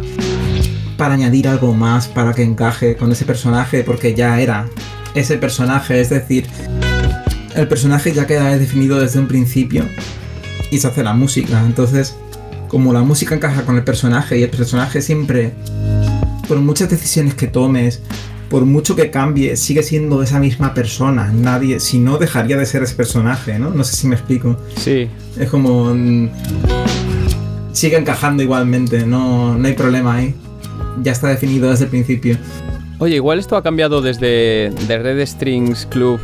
para añadir algo más para que encaje con ese personaje, porque ya era ese personaje, es decir, el personaje ya queda definido desde un principio y se hace la música. Entonces, como la música encaja con el personaje y el personaje siempre, por muchas decisiones que tomes, por mucho que cambie, sigue siendo esa misma persona. Nadie, si no, dejaría de ser ese personaje, ¿no? No sé si me explico. Sí. Es como. Mm, sigue encajando igualmente, no, no hay problema ahí. Ya está definido desde el principio. Oye, igual esto ha cambiado desde The Red Strings Club.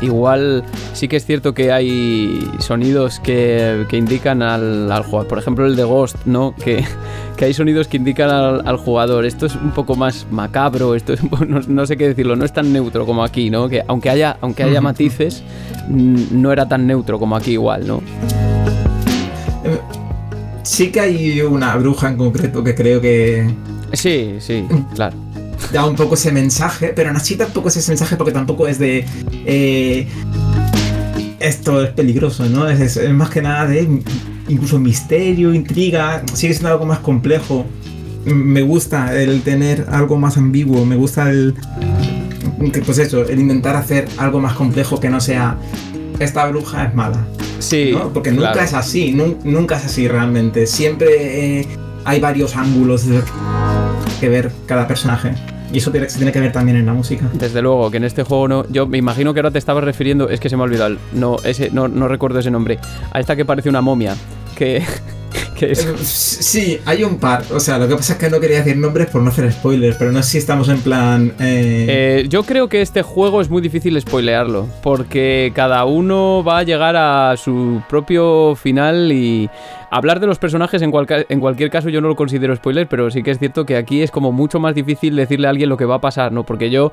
igual sí que es cierto que hay sonidos que, indican al, jugador. Por ejemplo, el de Ghost, ¿no? Que, que hay sonidos que indican al, jugador. Esto es un poco más macabro, esto es no, sé qué decirlo, no es tan neutro como aquí, ¿no? Que aunque haya, aunque haya matices, no era tan neutro como aquí igual, ¿no? Sí que hay una bruja en concreto que creo que... Sí, sí, claro da un poco ese mensaje, pero así tampoco es ese mensaje porque tampoco es de... Eh, esto es peligroso, ¿no? Es, más que nada de incluso misterio, intriga, sigue siendo algo más complejo. Me gusta el tener algo más ambiguo, me gusta el... Pues eso, el intentar hacer algo más complejo que no sea esta bruja es mala. Sí. Porque nunca es así, nunca es así realmente. Siempre eh, hay varios ángulos que ver cada personaje. Y eso tiene, se tiene que ver también en la música. Desde luego, que en este juego no. Yo me imagino que ahora te estabas refiriendo, es que se me ha olvidado, no, ese, no, no recuerdo ese nombre. A esta que parece una momia. Que, eh, Sí, hay un par. O sea, lo que pasa es que no quería decir nombres por no hacer spoilers, pero no sé si estamos en plan. Eh, eh, yo creo que este juego es muy difícil spoilearlo, porque cada uno va a llegar a su propio final y Hablar de los personajes en, en cualquier caso yo no lo considero spoiler, pero sí que es cierto que aquí es como mucho más difícil decirle a alguien lo que va a pasar, ¿no? Porque yo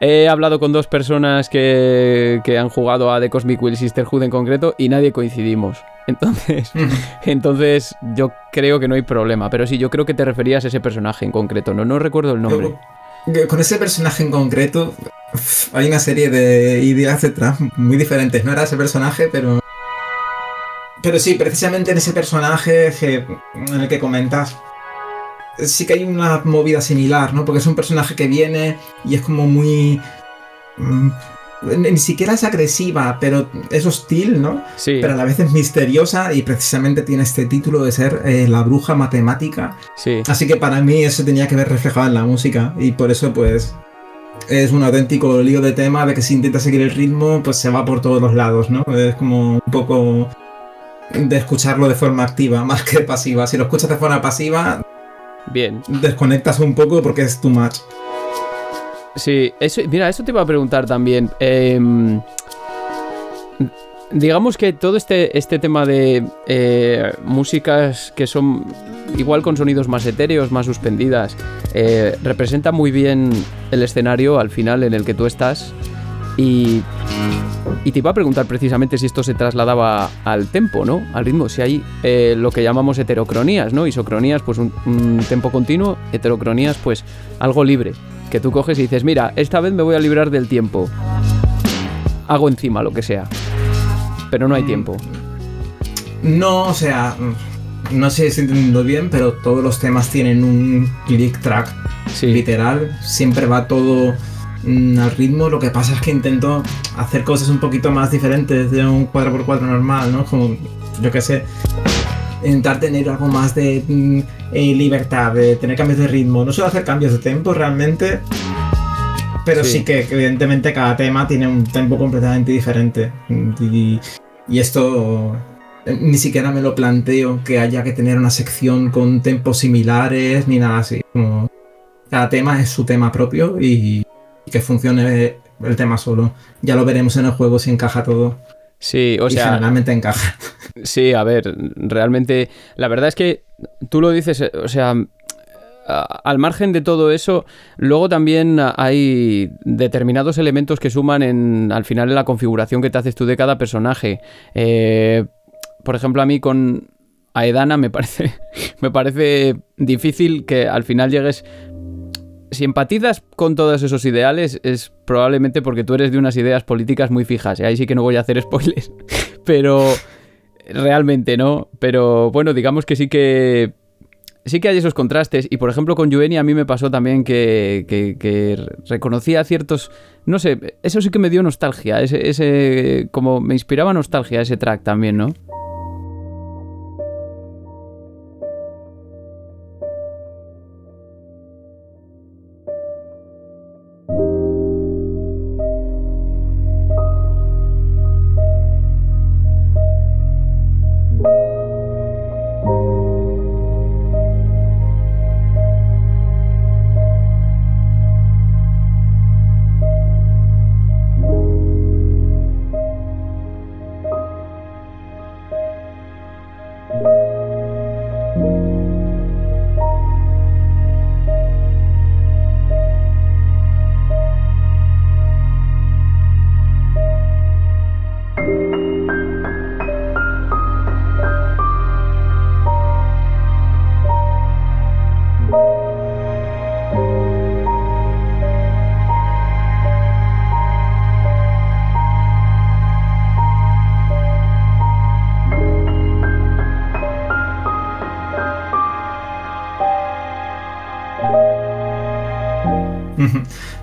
he hablado con dos personas que, han jugado a The Cosmic Will Sisterhood en concreto y nadie coincidimos. Entonces, entonces yo creo que no hay problema. Pero sí, yo creo que te referías a ese personaje en concreto, ¿no? No recuerdo el nombre. Con ese personaje en concreto hay una serie de ideas detrás muy diferentes. No era ese personaje, pero pero sí, precisamente en ese personaje en el que comentas, sí que hay una movida similar, ¿no? Porque es un personaje que viene y es como muy... Mm, ni siquiera es agresiva, pero es hostil, ¿no? Sí. Pero a la vez es misteriosa y precisamente tiene este título de ser eh, la bruja matemática. Sí. Así que para mí eso tenía que ver reflejado en la música y por eso pues es un auténtico lío de tema de que si intenta seguir el ritmo pues se va por todos los lados, ¿no? Es como un poco de escucharlo de forma activa más que pasiva. Si lo escuchas de forma pasiva, bien. Desconectas un poco porque es too much. Sí, eso, mira, eso te iba a preguntar también. Em, digamos que todo este, este tema de eh, músicas que son igual con sonidos más etéreos, más suspendidas, eh, representa muy bien el escenario al final en el que tú estás. Y, te iba a preguntar precisamente si esto se trasladaba al tempo, ¿no? Al ritmo, si hay eh, lo que llamamos heterocronías, ¿no? Isocronías, pues un, tempo continuo, heterocronías, pues algo libre. Que tú coges y dices, mira, esta vez me voy a librar del tiempo. Hago encima lo que sea. Pero no hay mm. tiempo. No, o sea, no sé si entiendo bien, pero todos los temas tienen un click track. Literal, siempre va todo Mm, al ritmo, lo que pasa es que intento hacer cosas un poquito más diferentes de un 4x4 normal, ¿no? Como, yo qué sé, intentar tener algo más de mm, eh, libertad, de tener cambios de ritmo. No suelo hacer cambios de tempo realmente, pero sí, que evidentemente cada tema tiene un tempo completamente diferente. Y, y, esto eh, ni siquiera me lo planteo que haya que tener una sección con tempos similares ni nada así. Como cada tema es su tema propio y, que funcione el tema solo. Ya lo veremos en el juego si encaja todo. Sí, o sea. Generalmente encaja. Sí, a ver, realmente. La verdad es que tú lo dices, o sea. Al margen de todo eso, luego también hay determinados elementos que suman en, al final en la configuración que te haces tú de cada personaje. Eh, por ejemplo, a mí con Aedana me parece, me parece difícil que al final llegues si empatizas con todos esos ideales es probablemente porque tú eres de unas ideas políticas muy fijas. Y ahí sí que no voy a hacer spoilers. Pero realmente no. Pero bueno, digamos que sí que... Sí que hay esos contrastes. Y por ejemplo con Yueni a mí me pasó también que, que, reconocía ciertos... No sé, eso sí que me dio nostalgia. Ese, ese... Como me inspiraba nostalgia ese track también, ¿no?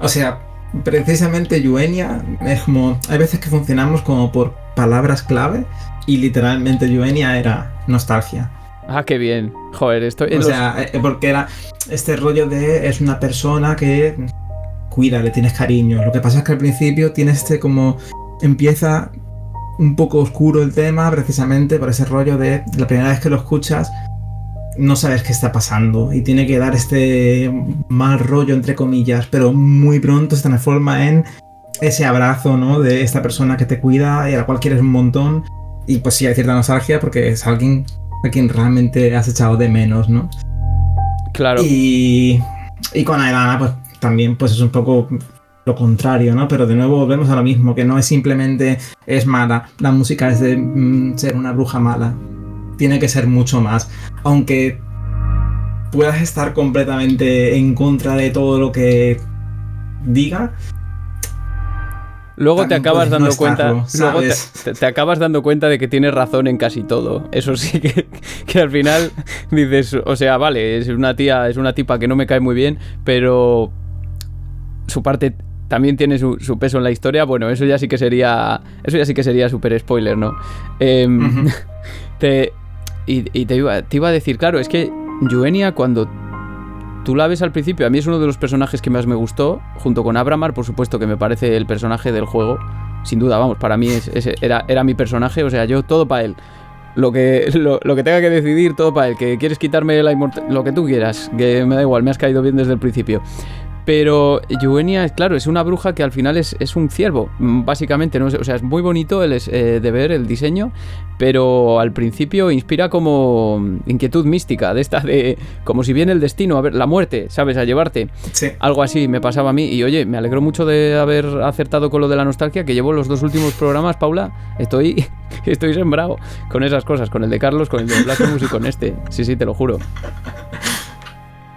O sea, precisamente Yuenia es como. Hay veces que funcionamos como por palabras clave y literalmente Yuenia era nostalgia. Ah, qué bien. Joder, esto. O sea, eh, porque era este rollo de es una persona que cuida, le tienes cariño. Lo que pasa es que al principio tiene este como empieza un poco oscuro el tema precisamente por ese rollo de la primera vez que lo escuchas no sabes qué está pasando y tiene que dar este mal rollo entre comillas, pero muy pronto se transforma en ese abrazo, ¿no? De esta persona que te cuida y a la cual quieres un montón y pues sí hay cierta nostalgia porque es alguien a quien realmente has echado de menos, ¿no? Claro. Y, y con Aelana pues también pues es un poco lo contrario, ¿no? Pero de nuevo volvemos a lo mismo, que no es simplemente es mala, la música es de mm, ser una bruja mala, tiene que ser mucho más. Aunque puedas estar completamente en contra de todo lo que diga. Luego te acabas dando cuenta. Luego te, acabas dando cuenta de que tienes razón en casi todo. Eso sí que, que, al final dices, o sea, vale, es una tía, es una tipa que no me cae muy bien, pero su parte también tiene su, peso en la historia. Bueno, eso ya sí que sería. Eso ya sí que sería súper spoiler, ¿no? Em, te, y, te, iba, te iba a decir, claro, es que Yuenia cuando tú la ves al principio, a mí es uno de los personajes que más me gustó, junto con Abramar, por supuesto, que me parece el personaje del juego. Sin duda, vamos, para mí es, era, era mi personaje, o sea, yo todo para él. Lo que, lo, que tenga que decidir, todo para él. Que quieres quitarme la inmortalidad, lo que tú quieras, que me da igual, me has caído bien desde el principio. Pero Yuenia, claro, es una bruja que al final es, un ciervo, mm, básicamente, ¿no? O sea, es muy bonito el, eh, de ver el diseño, pero al principio inspira como inquietud mística, de esta de como si viene el destino, a ver, la muerte, ¿sabes? A llevarte. Sí. Algo así me pasaba a mí. Y oye, me alegro mucho de haber acertado con lo de la nostalgia, que llevo los dos últimos programas, Paula. Estoy, estoy sembrado con esas cosas, con el de Carlos, con el de Blasphemous y con este. Sí, sí, te lo juro.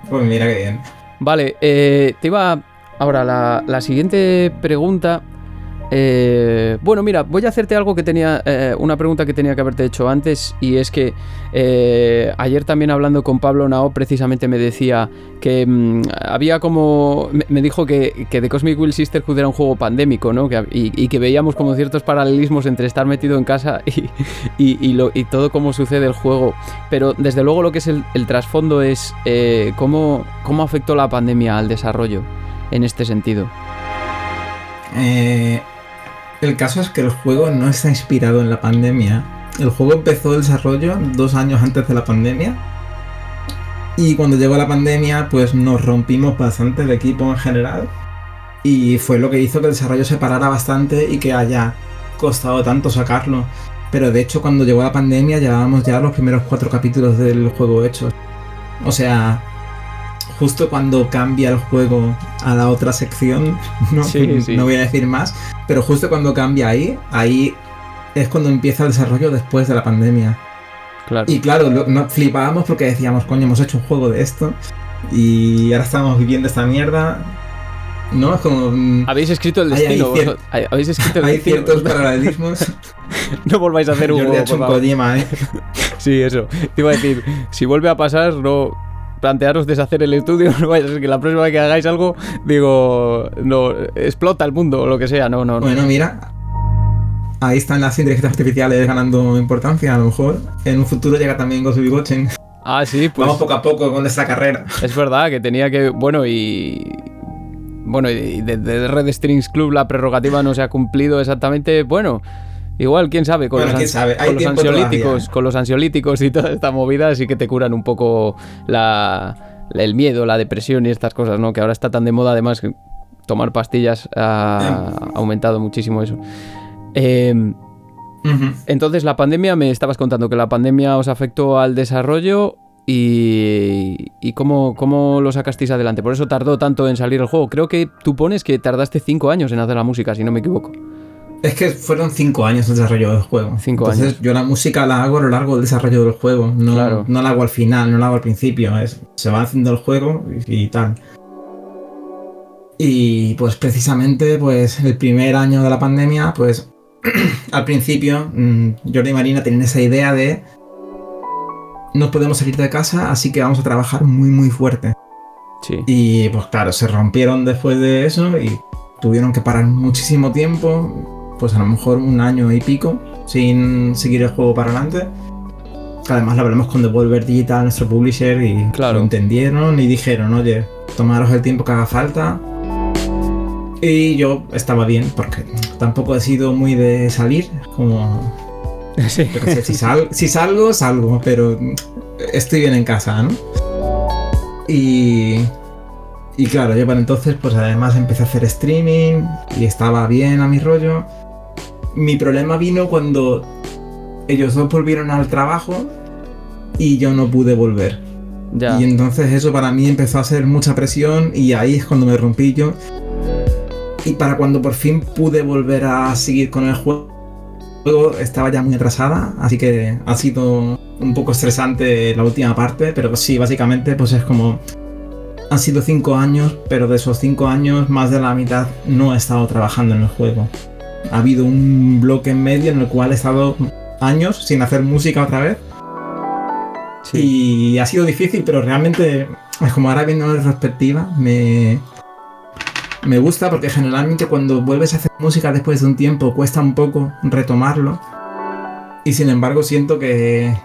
Pues mira qué bien. Vale, eh, te iba... Ahora, la, la siguiente pregunta eh, bueno, mira, voy a hacerte algo que tenía, eh, una pregunta que tenía que haberte hecho antes y es que eh, ayer también hablando con Pablo Nao precisamente me decía que mm, había como, me, dijo que, que, The Cosmic Will Sisterhood era un juego pandémico, ¿no? y, que veíamos como ciertos paralelismos entre estar metido en casa y, todo cómo sucede el juego. Pero desde luego lo que es el, trasfondo es cómo, cómo afectó la pandemia al desarrollo en este sentido. Eh, el caso es que el juego no está inspirado en la pandemia. El juego empezó el desarrollo dos años antes de la pandemia. Y cuando llegó la pandemia, pues nos rompimos bastante el equipo en general. Y fue lo que hizo que el desarrollo se parara bastante y que haya costado tanto sacarlo. Pero de hecho, cuando llegó la pandemia, llevábamos ya los primeros cuatro capítulos del juego hechos. O sea, justo cuando cambia el juego a la otra sección, no, no voy a decir más, pero justo cuando cambia ahí, ahí es cuando empieza el desarrollo después de la pandemia. Claro. Y claro, nos flipábamos porque decíamos, coño, hemos hecho un juego de esto y ahora estamos viviendo esta mierda. ¿No? Es como. Mm, habéis escrito el destino. Hay, ¿Habéis escrito el hay ciertos paralelismos. no volváis a hacer un juego. ¿eh? sí, eso. Te iba a decir, si vuelve a pasar, no, plantearos deshacer el estudio, no vaya a ser que la próxima vez que hagáis algo, digo, no, explota el mundo o lo que sea, no, no. Bueno, mira, ahí están las inteligencias artificiales ganando importancia, a lo mejor en un futuro llega también Ghost Watching. Ah, sí, pues. Vamos poco a poco con esta carrera. Es verdad que tenía que, bueno, y bueno, y de, Red Strings Club la prerrogativa no se ha cumplido exactamente, bueno, Igual, quién sabe, con, los, ansiolíticos, con los ansiolíticos y toda esta movida sí que te curan un poco el miedo, la depresión y estas cosas, ¿no? Que ahora está tan de moda, además, que tomar pastillas ha, aumentado muchísimo eso. Em, entonces, la pandemia, me estabas contando que la pandemia os afectó al desarrollo y, y cómo, cómo, lo sacasteis adelante. Por eso tardó tanto en salir el juego. Creo que tú pones que tardaste cinco años en hacer la música, si no me equivoco. Es que fueron cinco años el desarrollo del juego. Cinco Entonces, yo la música la hago a lo largo del desarrollo del juego. No, no la hago al final, no la hago al principio. Es, se va haciendo el juego y, tal. Y pues precisamente, pues el primer año de la pandemia, pues al principio, mm, Jordi y Marina tienen esa idea de no podemos salir de casa, así que vamos a trabajar muy muy fuerte. Sí. Y pues claro, se rompieron después de eso y tuvieron que parar muchísimo tiempo, pues a lo mejor un año y pico, sin seguir el juego para adelante. Además lo hablamos con Devolver Digital, nuestro publisher, y Claro. lo entendieron y dijeron, oye, tomaros el tiempo que haga falta. Y yo estaba bien, porque tampoco he sido muy de salir, como Sí. yo qué sé, si, sal- si salgo, salgo, pero estoy bien en casa, ¿no? Y, y claro, yo para entonces, pues además empecé a hacer streaming y estaba bien a mi rollo. Mi problema vino cuando ellos dos volvieron al trabajo y yo no pude volver. Ya. Y entonces eso para mí empezó a ser mucha presión y ahí es cuando me rompí yo. Y para cuando por fin pude volver a seguir con el juego, estaba ya muy atrasada, así que ha sido un poco estresante la última parte, pero sí, básicamente pues es como... Han sido cinco años, pero de esos cinco años más de la mitad no he estado trabajando en el juego. Ha habido un bloque en medio en el cual he estado años sin hacer música otra vez. Sí. Y ha sido difícil, pero realmente, es como ahora viendo en retrospectiva, me, me gusta porque generalmente cuando vuelves a hacer música después de un tiempo cuesta un poco retomarlo. Y sin embargo siento que,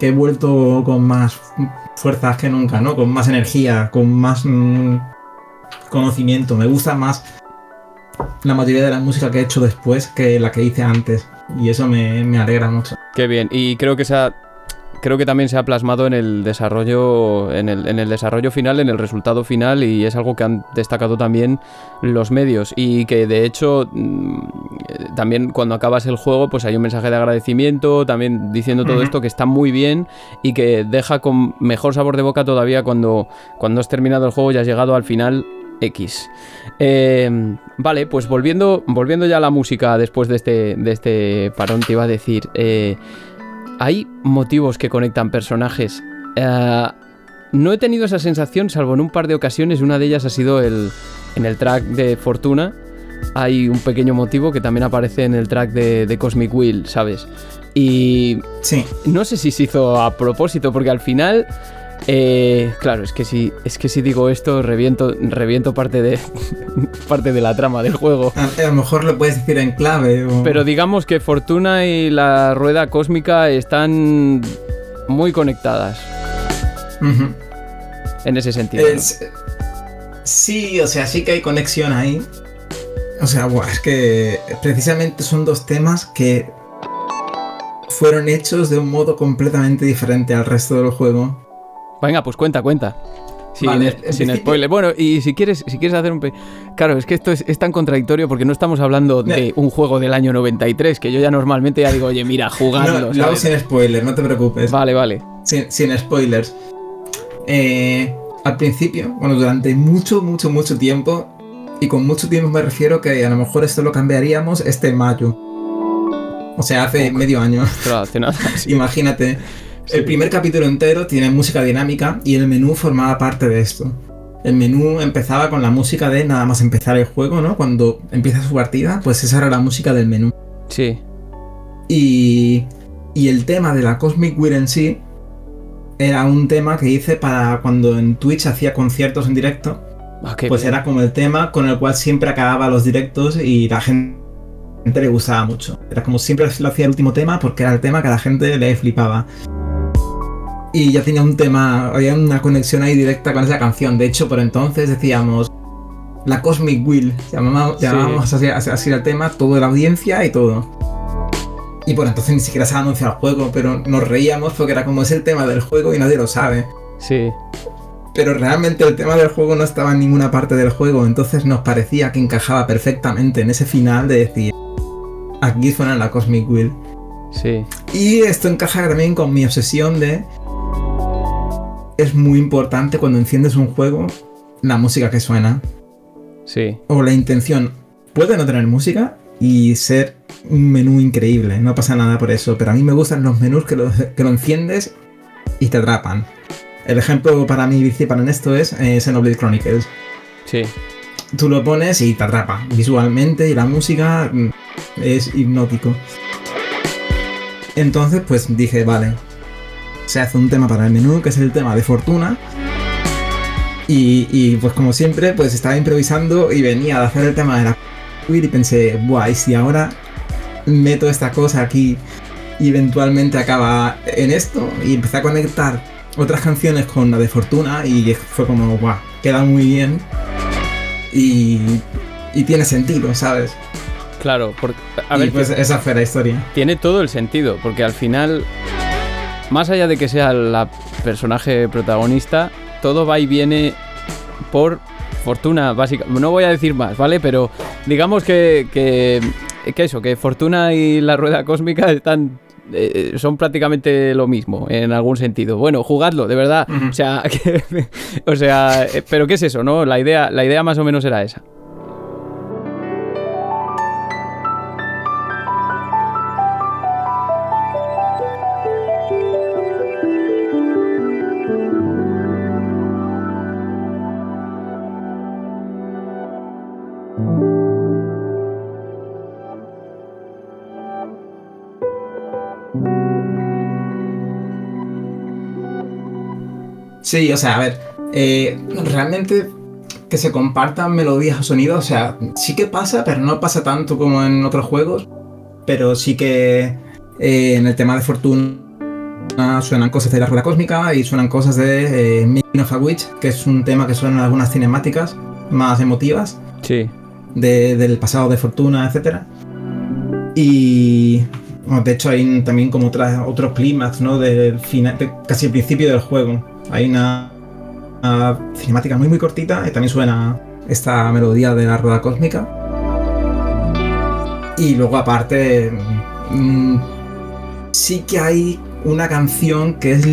que he vuelto con más fuerzas que nunca, ¿no? Con más energía, con más mm, conocimiento. Me gusta más la mayoría de la música que he hecho después que la que hice antes. Y eso me, me alegra mucho. Qué bien. Y creo que se ha- Creo que también se ha plasmado en el desarrollo. En el, en el desarrollo final, en el resultado final. Y es algo que han destacado también los medios. Y que de hecho. mm, También cuando acabas el juego. Pues hay un mensaje de agradecimiento. También diciendo todo esto que está muy bien. Y que deja con mejor sabor de boca todavía cuando, cuando has terminado el juego y has llegado al final. X. Eh, vale, pues volviendo, volviendo ya a la música después de este, de este parón, te iba a decir. eh, hay motivos que conectan personajes. Eh, no he tenido esa sensación, salvo en un par de ocasiones. Una de ellas ha sido el, en el track de Fortuna. Hay un pequeño motivo que también aparece en el track de, de Cosmic Wheel, ¿sabes? Y Sí. no sé si se hizo a propósito, porque al final. Eh, claro, es que si, es que si digo esto, reviento, reviento parte de, parte de la trama del juego. A, a lo mejor lo puedes decir en clave o... Pero digamos que Fortuna y la rueda cósmica están muy conectadas en ese sentido. ¿no? Es- Sí, o sea, sí que hay conexión ahí. O sea, buah, es que precisamente son dos temas que fueron hechos de un modo completamente diferente al resto del juego. Venga, pues cuenta, cuenta. Sin, Vale, es- sin spoiler. Bueno, y si quieres, si quieres hacer un... pe- Claro, es que esto es, es tan contradictorio porque no estamos hablando de un juego del año 93, que yo ya normalmente ya digo, oye, mira, jugadlo. No, lo hago ¿sabes? sin spoiler, no te preocupes. Vale, vale. Sin, sin spoilers. Eh, al principio, bueno, durante mucho, mucho, mucho tiempo, y con mucho tiempo me refiero que a lo mejor esto lo cambiaríamos este mayo. O sea, hace medio año. Ostras, hace nada, sí. Imagínate. Sí. El primer capítulo entero tiene música dinámica y el menú formaba parte de esto. El menú empezaba con la música de nada más empezar el juego, ¿no? Cuando empieza su partida, pues esa era la música del menú. Sí, Y, y el tema de la Cosmic Wheel en sí era un tema que hice para cuando en Twitch hacía conciertos en directo. Ah, qué Pues bien. era como el tema con el cual siempre acababa los directos y la gente le gustaba mucho. Era como siempre lo hacía el último tema porque era el tema que a la gente le flipaba. Y ya tenía un tema, había una conexión ahí directa con esa canción. De hecho, por entonces decíamos la Cosmic Wheel. Llamábamos, Sí. así, así- así al tema, toda la audiencia y todo. Y por entonces ni siquiera se ha anunciado el juego, pero nos reíamos porque era como es el tema del juego y nadie lo sabe Sí, pero realmente el tema del juego no estaba en ninguna parte del juego, entonces nos parecía que encajaba perfectamente en ese final de decir, aquí suena la Cosmic Wheel. sí. Y esto encaja también con mi obsesión de... Es muy importante cuando enciendes un juego la música que suena Sí, o la intención. Puede no tener música y ser un menú increíble, no pasa nada por eso, pero a mí me gustan los menús que lo, que lo enciendes y te atrapan. El ejemplo para mí principal en esto es eh, Xenoblade Chronicles. sí. Tú lo pones y te atrapa visualmente y la música mm, es hipnótico. Entonces, pues dije, vale, se hace un tema para el menú, que es el tema de Fortuna. Y, pues como siempre, pues estaba improvisando y venía a hacer el tema de la y pensé, buah, y si ahora meto esta cosa aquí y eventualmente acaba en esto y empecé a conectar otras canciones con la de Fortuna y fue como, guau, queda muy bien y, y tiene sentido, ¿sabes? Claro, porque, a ver, pues esa fue la historia. Tiene todo el sentido, porque al final, más allá de que sea la personaje protagonista, todo va y viene por Fortuna, básicamente. No voy a decir más, ¿vale? Pero digamos que, que, que eso, que Fortuna y la rueda cósmica están eh, son prácticamente lo mismo en algún sentido. Bueno, jugadlo, de verdad. O sea, o sea, eh, pero ¿qué es eso, no? La idea, la idea más o menos era esa. Sí, o sea, a ver, eh, realmente que se compartan melodías o sonidos, o sea, sí que pasa, pero no pasa tanto como en otros juegos, pero sí que eh, en el tema de Fortuna suenan cosas de la rueda cósmica y suenan cosas de eh, of a Witch, que es un tema que suena en algunas cinemáticas más emotivas. Sí. del pasado de Fortuna, etc. Y de hecho hay también como otros clímax, ¿no? Del final, casi el principio del juego hay una, cinemática muy muy cortita y también suena esta melodía de la rueda cósmica. Y luego aparte, mm, sí que hay una canción que es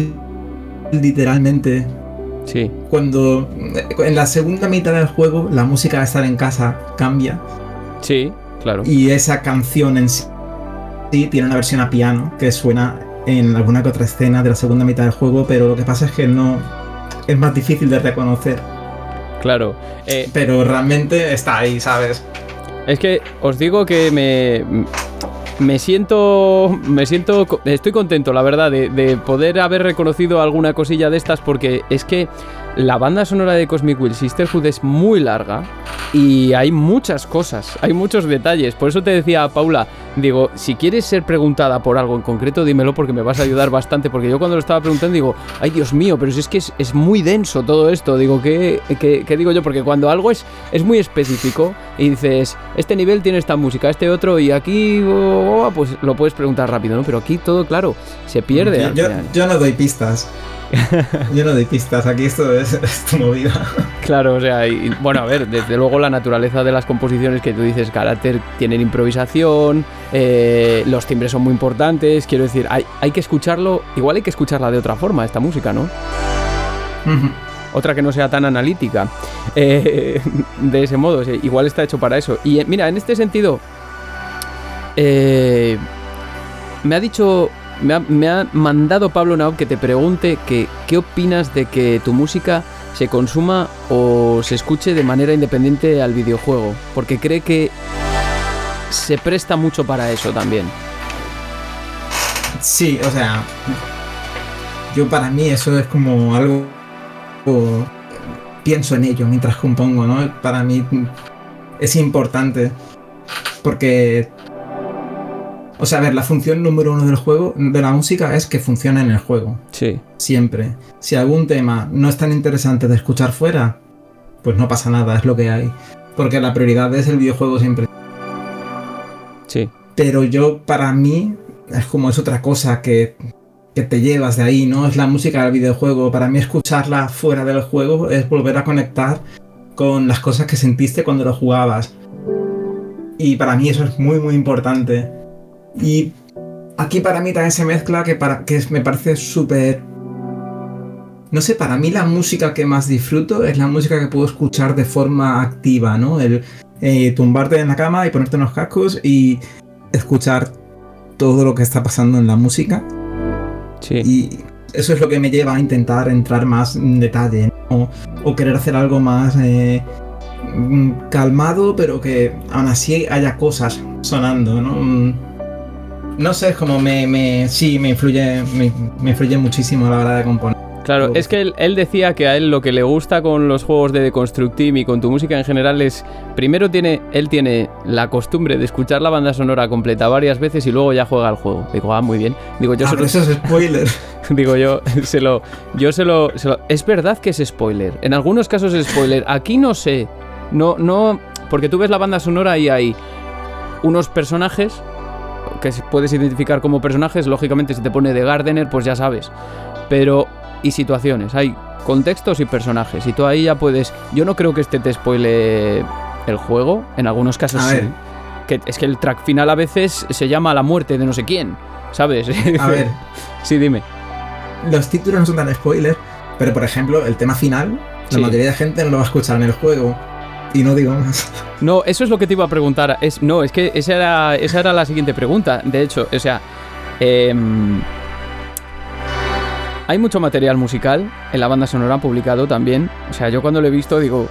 literalmente... Sí. Cuando en la segunda mitad del juego la música de estar en casa cambia. Sí, claro. Y esa canción en sí tiene una versión a piano que suena en alguna que otra escena de la segunda mitad del juego, pero lo que pasa es que no es más difícil de reconocer. Claro. Eh, pero realmente está ahí, ¿sabes? Es que os digo que me, me siento. Me siento. Estoy contento, la verdad, de, de, poder haber reconocido alguna cosilla de estas, porque es que la banda sonora de Cosmic Will Sisterhood es muy larga y hay muchas cosas, hay muchos detalles. Por eso te decía, Paula, digo, si quieres ser preguntada por algo en concreto, dímelo porque me vas a ayudar bastante. Porque yo cuando lo estaba preguntando digo, ay Dios mío, pero si es que es, muy denso todo esto. Digo, ¿qué, ¿qué, digo yo? Porque cuando algo es, es muy específico y dices, este nivel tiene esta música, este otro, y aquí, oh, pues lo puedes preguntar rápido, ¿no? Pero aquí todo, claro, se pierde. yo no doy pistas. Yo no doy pistas, aquí esto es, tu movida. Claro, o sea, y, bueno, a ver, desde luego la naturaleza de las composiciones que tú dices, carácter, tienen improvisación, eh, los timbres son muy importantes, quiero decir, hay, hay, que escucharlo, igual hay que escucharla de otra forma, esta música, ¿no? Otra que no sea tan analítica, eh, de ese modo, igual está hecho para eso. Y eh, mira, en este sentido, me ha dicho me ha, mandado Pablo Naub que te pregunte que, qué opinas de que tu música se consuma o se escuche de manera independiente al videojuego, porque cree que se presta mucho para eso también. Sí, o sea, yo para mí eso es como algo... pienso en ello mientras compongo, ¿no? Para mí es importante porque o sea, a ver, la función número uno del juego, de la música, es que funcione en el juego. Sí. Siempre. Si algún tema no es tan interesante de escuchar fuera, pues no pasa nada, es lo que hay. Porque la prioridad es el videojuego siempre. Sí. Pero yo, para mí, es como es otra cosa que, que te llevas de ahí, ¿no? Es la música del videojuego. Para mí, escucharla fuera del juego es volver a conectar con las cosas que sentiste cuando lo jugabas. Y para mí eso es muy, muy importante. Y aquí para mí también se mezcla que, para, que me parece súper... No sé, para mí la música que más disfruto es la música que puedo escuchar de forma activa, ¿no? El eh, tumbarte en la cama y ponerte unos cascos y escuchar todo lo que está pasando en la música. Sí. Y eso es lo que me lleva a intentar entrar más en detalle, ¿no? o, querer hacer algo más eh, mm, calmado, pero que aún así haya cosas sonando, ¿no? No sé, es como me, me sí, me influye, me, influye muchísimo a la hora de componer. Claro, es que él, decía que a él lo que le gusta con los juegos de Constructive y con tu música en general es, primero tiene, él tiene la costumbre de escuchar la banda sonora completa varias veces y luego ya juega al juego. Digo, ah, muy bien. Digo, yo ah, eso es spoiler. Digo, yo se lo, yo se lo, es verdad que es spoiler. En algunos casos es spoiler. Aquí no sé. No, no, porque tú ves la banda sonora y hay unos personajes que puedes identificar como personajes. Lógicamente, si te pone de Gardener, pues ya sabes. Pero y situaciones. Hay contextos y personajes. Y tú ahí ya puedes. Yo no creo que este te spoile el juego. En algunos casos sí. Que es que el track final a veces se llama La muerte de no sé quién. ¿Sabes? A ver. sí, dime. Los títulos no son tan spoilers, pero por ejemplo, el tema final, la mayoría de gente no lo va a escuchar en el juego. Y no digo más. No, eso es lo que te iba a preguntar. Es, no, es que esa era, esa era la siguiente pregunta. De hecho, o sea. Eh, hay mucho material musical en la banda sonora publicado también. O sea, yo cuando lo he visto digo,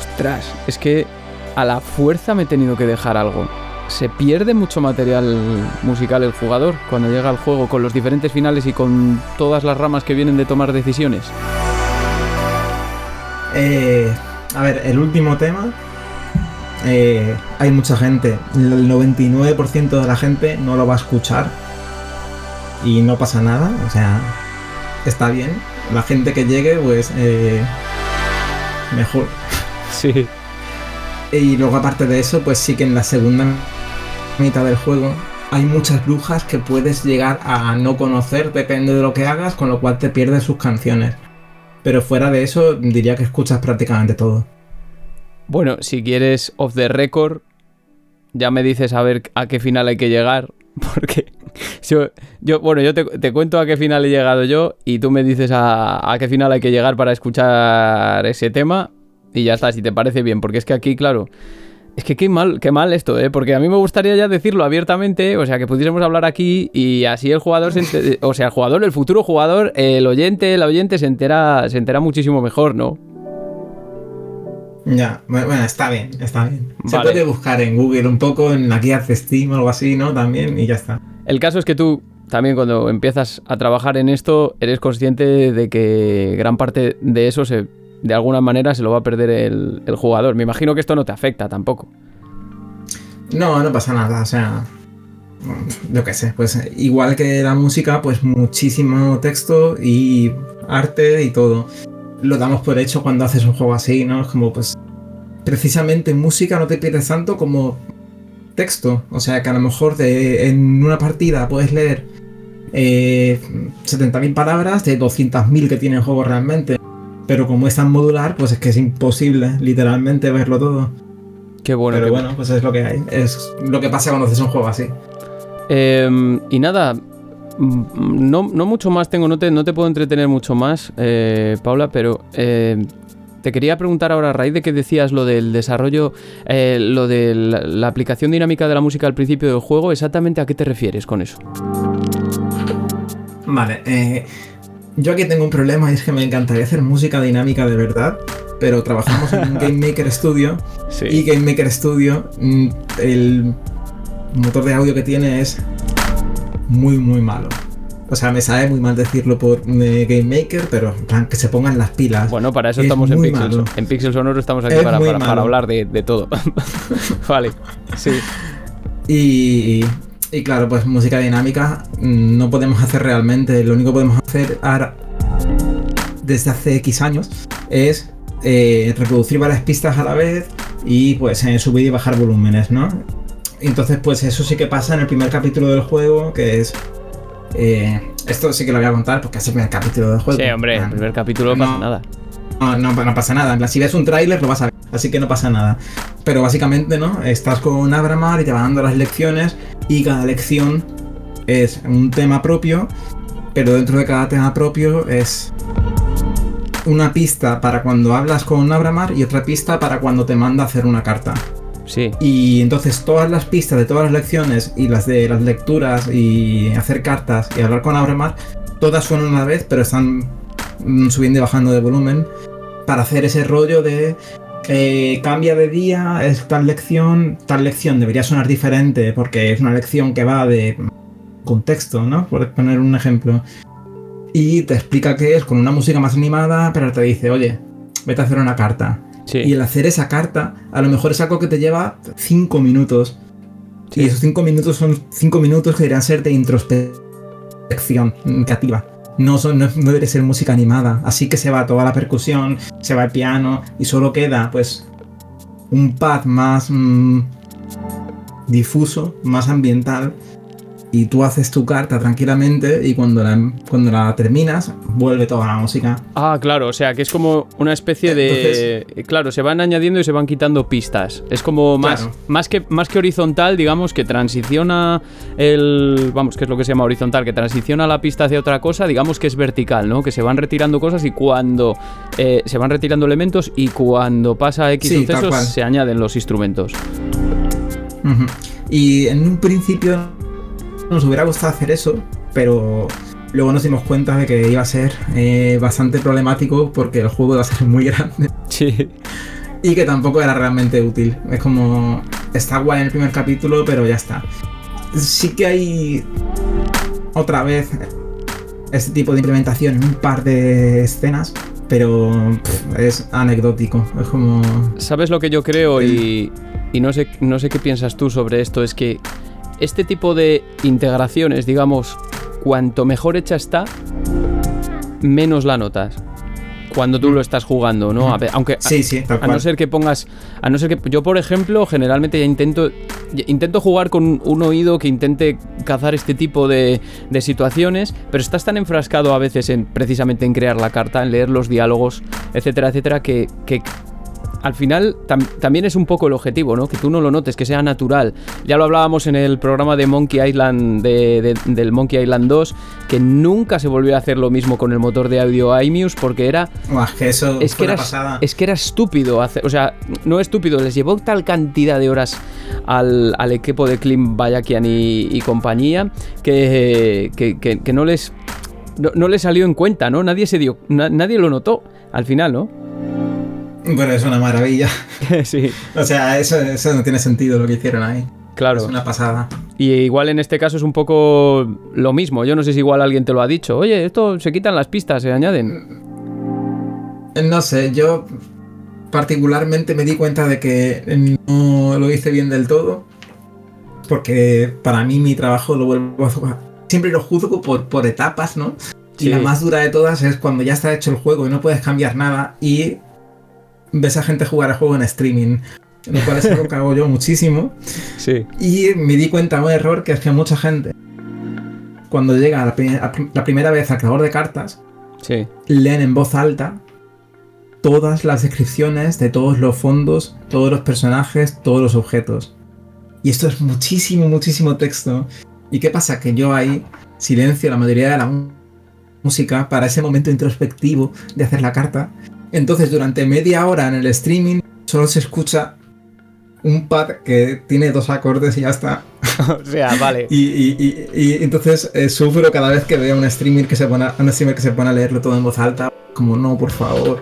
ostras, es que a la fuerza me he tenido que dejar algo. Se pierde mucho material musical el jugador cuando llega al juego con los diferentes finales y con todas las ramas que vienen de tomar decisiones. Eh, a ver, el último tema. Eh, hay mucha gente, el 99% de la gente no lo va a escuchar y no pasa nada. O sea, está bien. La gente que llegue, pues eh, mejor. Sí. Y luego aparte de eso, pues sí que en la segunda mitad del juego hay muchas brujas que puedes llegar a no conocer, depende de lo que hagas, con lo cual te pierdes sus canciones. Pero fuera de eso, diría que escuchas prácticamente todo. Bueno, si quieres off the record, ya me dices a ver a qué final hay que llegar, porque yo, bueno, yo te, cuento a qué final he llegado yo y tú me dices a, qué final hay que llegar para escuchar ese tema y ya está, si te parece bien, porque es que aquí, claro, es que qué mal, qué mal esto, ¿eh? Porque a mí me gustaría ya decirlo abiertamente, o sea, que pudiésemos hablar aquí y así el jugador, se o sea, el jugador, el futuro jugador, el oyente, el oyente se entera, se entera muchísimo mejor, ¿no? Ya, bueno, está bien, está bien. Se puede buscar en Google un poco, en la guía de Steam o algo así, ¿no? También, y ya está. El caso es que tú también cuando empiezas a trabajar en esto, eres consciente de que gran parte de eso se, de alguna manera se lo va a perder el, jugador. Me imagino que esto no te afecta tampoco. No, no pasa nada, o sea, lo que sé, pues igual que la música, pues muchísimo texto y arte y todo. Lo damos por hecho cuando haces un juego así, ¿no? Es como pues precisamente en música no te pierdes tanto como texto. O sea que a lo mejor en una partida puedes leer eh, 70.000 palabras de 200.000 que tiene el juego realmente. Pero como es tan modular, pues es que es imposible literalmente verlo todo. Qué bueno. Pero bueno, pues es lo que hay. Es lo que pasa cuando haces un juego así. Em, y nada, mm, no, mucho más tengo, no te, no te puedo entretener mucho más, eh, Paula, pero eh, te quería preguntar ahora, a raíz de que decías lo del desarrollo, eh, lo de la, aplicación dinámica de la música al principio del juego, ¿exactamente a qué te refieres con eso? Vale, eh, yo aquí tengo un problema y es que me encantaría hacer música dinámica de verdad, pero trabajamos en Game Maker Studio y Game Maker Studio, mm, el motor de audio que tiene es muy, muy malo. O sea, me sabe muy mal decirlo por eh, Game Maker, pero que se pongan las pilas. Bueno, para eso estamos en Pixels. En Pixels Sonoro estamos aquí para, hablar de, todo. vale, sí. Y, y, claro, pues música dinámica mm, no podemos hacer realmente. Lo único que podemos hacer ahora, desde hace X años, es eh, reproducir varias pistas a la vez y pues eh, subir y bajar volúmenes, ¿no? Entonces, pues eso sí que pasa en el primer capítulo del juego, que es eh, esto sí que lo voy a contar porque es el primer capítulo del juego. Sí, hombre, el primer capítulo no, pasa nada. No, no, pasa nada. Si ves un tráiler lo vas a ver, así que no pasa nada. Pero básicamente, ¿no? Estás con Abramar y te van dando las lecciones y cada lección es un tema propio, pero dentro de cada tema propio es una pista para cuando hablas con Abramar y otra pista para cuando te manda a hacer una carta. Sí. Y entonces todas las pistas de todas las lecciones y las de las lecturas y hacer cartas y hablar con Abremar, todas suenan una vez, pero están subiendo y bajando de volumen para hacer ese rollo de eh, cambia de día, es tal lección, tal lección debería sonar diferente porque es una lección que va de contexto, ¿no? Por poner un ejemplo. y te explica qué es con una música más animada, pero te dice, oye, vete a hacer una carta. Sí. Y el hacer esa carta, a lo mejor es algo que te lleva 5 minutos. Sí. Y esos 5 minutos son 5 minutos que deberían ser de introspección creativa. No, son, no, no debe ser música animada. Así que se va toda la percusión, se va el piano y solo queda pues un pad más mm, difuso, más ambiental. Y tú haces tu carta tranquilamente y cuando la, cuando la terminas vuelve toda la música. Ah, claro, o sea, que es como una especie de... claro, se van añadiendo y se van quitando pistas. Es como más, Claro. más, que, más que horizontal, digamos, que transiciona el... Vamos, que es lo que se llama horizontal, que transiciona la pista hacia otra cosa, digamos que es vertical, ¿no? Que se van retirando cosas y cuando... eh, se van retirando elementos y cuando pasa X Sí, sucesos se añaden los instrumentos. Y en un principio nos hubiera gustado hacer eso, pero luego nos dimos cuenta de que iba a ser eh, bastante problemático porque el juego iba a ser muy grande Sí. y que tampoco era realmente útil. Es como, está guay en el primer capítulo, pero ya está. Sí que hay otra vez este tipo de implementación en un par de escenas, pero pff, es anecdótico. Es como... ¿Sabes lo que yo creo? Y, y no, sé, no sé qué piensas tú sobre esto. Es que este tipo de integraciones, digamos, cuanto mejor hecha está, menos la notas. Cuando tú lo estás jugando, ¿no? A ver, aunque, Sí, sí, tal a no ser que pongas. A no ser que. Yo, por ejemplo, generalmente ya intento. Intento jugar con un oído que intente cazar este tipo de, de situaciones. Pero estás tan enfrascado a veces en precisamente en crear la carta, en leer los diálogos, etcétera, etcétera, que. que al final tam- también es un poco el objetivo, ¿no? Que tú no lo notes, que sea natural. Ya lo hablábamos en el programa de Monkey Island, de- de- del Monkey Island 2, que nunca se volvió a hacer lo mismo con el motor de audio iMuse porque era Buah, es que eso es que, era, pasada. es que era estúpido hacer, o sea, no estúpido, les llevó tal cantidad de horas al, al equipo de Klim Bayakian y, y compañía que, que, que- que no les no, no les salió en cuenta, ¿no? Nadie se dio, na- nadie lo notó al final, ¿no? Pero es una maravilla. sí, O sea, eso, eso no tiene sentido lo que hicieron ahí. claro. Es una pasada. Y igual en este caso es un poco lo mismo. Yo no sé si igual alguien te lo ha dicho. Oye, esto se quitan las pistas, se añaden. No sé, yo particularmente me di cuenta de que no lo hice bien del todo. Porque para mí mi trabajo lo vuelvo a... Siempre lo juzgo por, por etapas, ¿no? Sí. Y la más dura de todas es cuando ya está hecho el juego y no puedes cambiar nada y ves a gente jugar el juego en streaming. Lo cual es algo que hago yo muchísimo. Sí. Y me di cuenta de un error que es que mucha gente, cuando llega la, pri- a prim- la primera vez al creador de cartas, Sí. leen en voz alta todas las descripciones de todos los fondos, todos los personajes, todos los objetos. Y esto es muchísimo, muchísimo texto. ¿Y qué pasa? Que yo ahí silencio la mayoría de la música para ese momento introspectivo de hacer la carta. Entonces durante media hora en el streaming solo se escucha un pad que tiene dos acordes y ya está. o sea, vale. Y, y- y- y entonces eh, sufro cada vez que veo un streamer que se pone a, un streamer que se pone a leerlo todo en voz alta. Como no, por favor.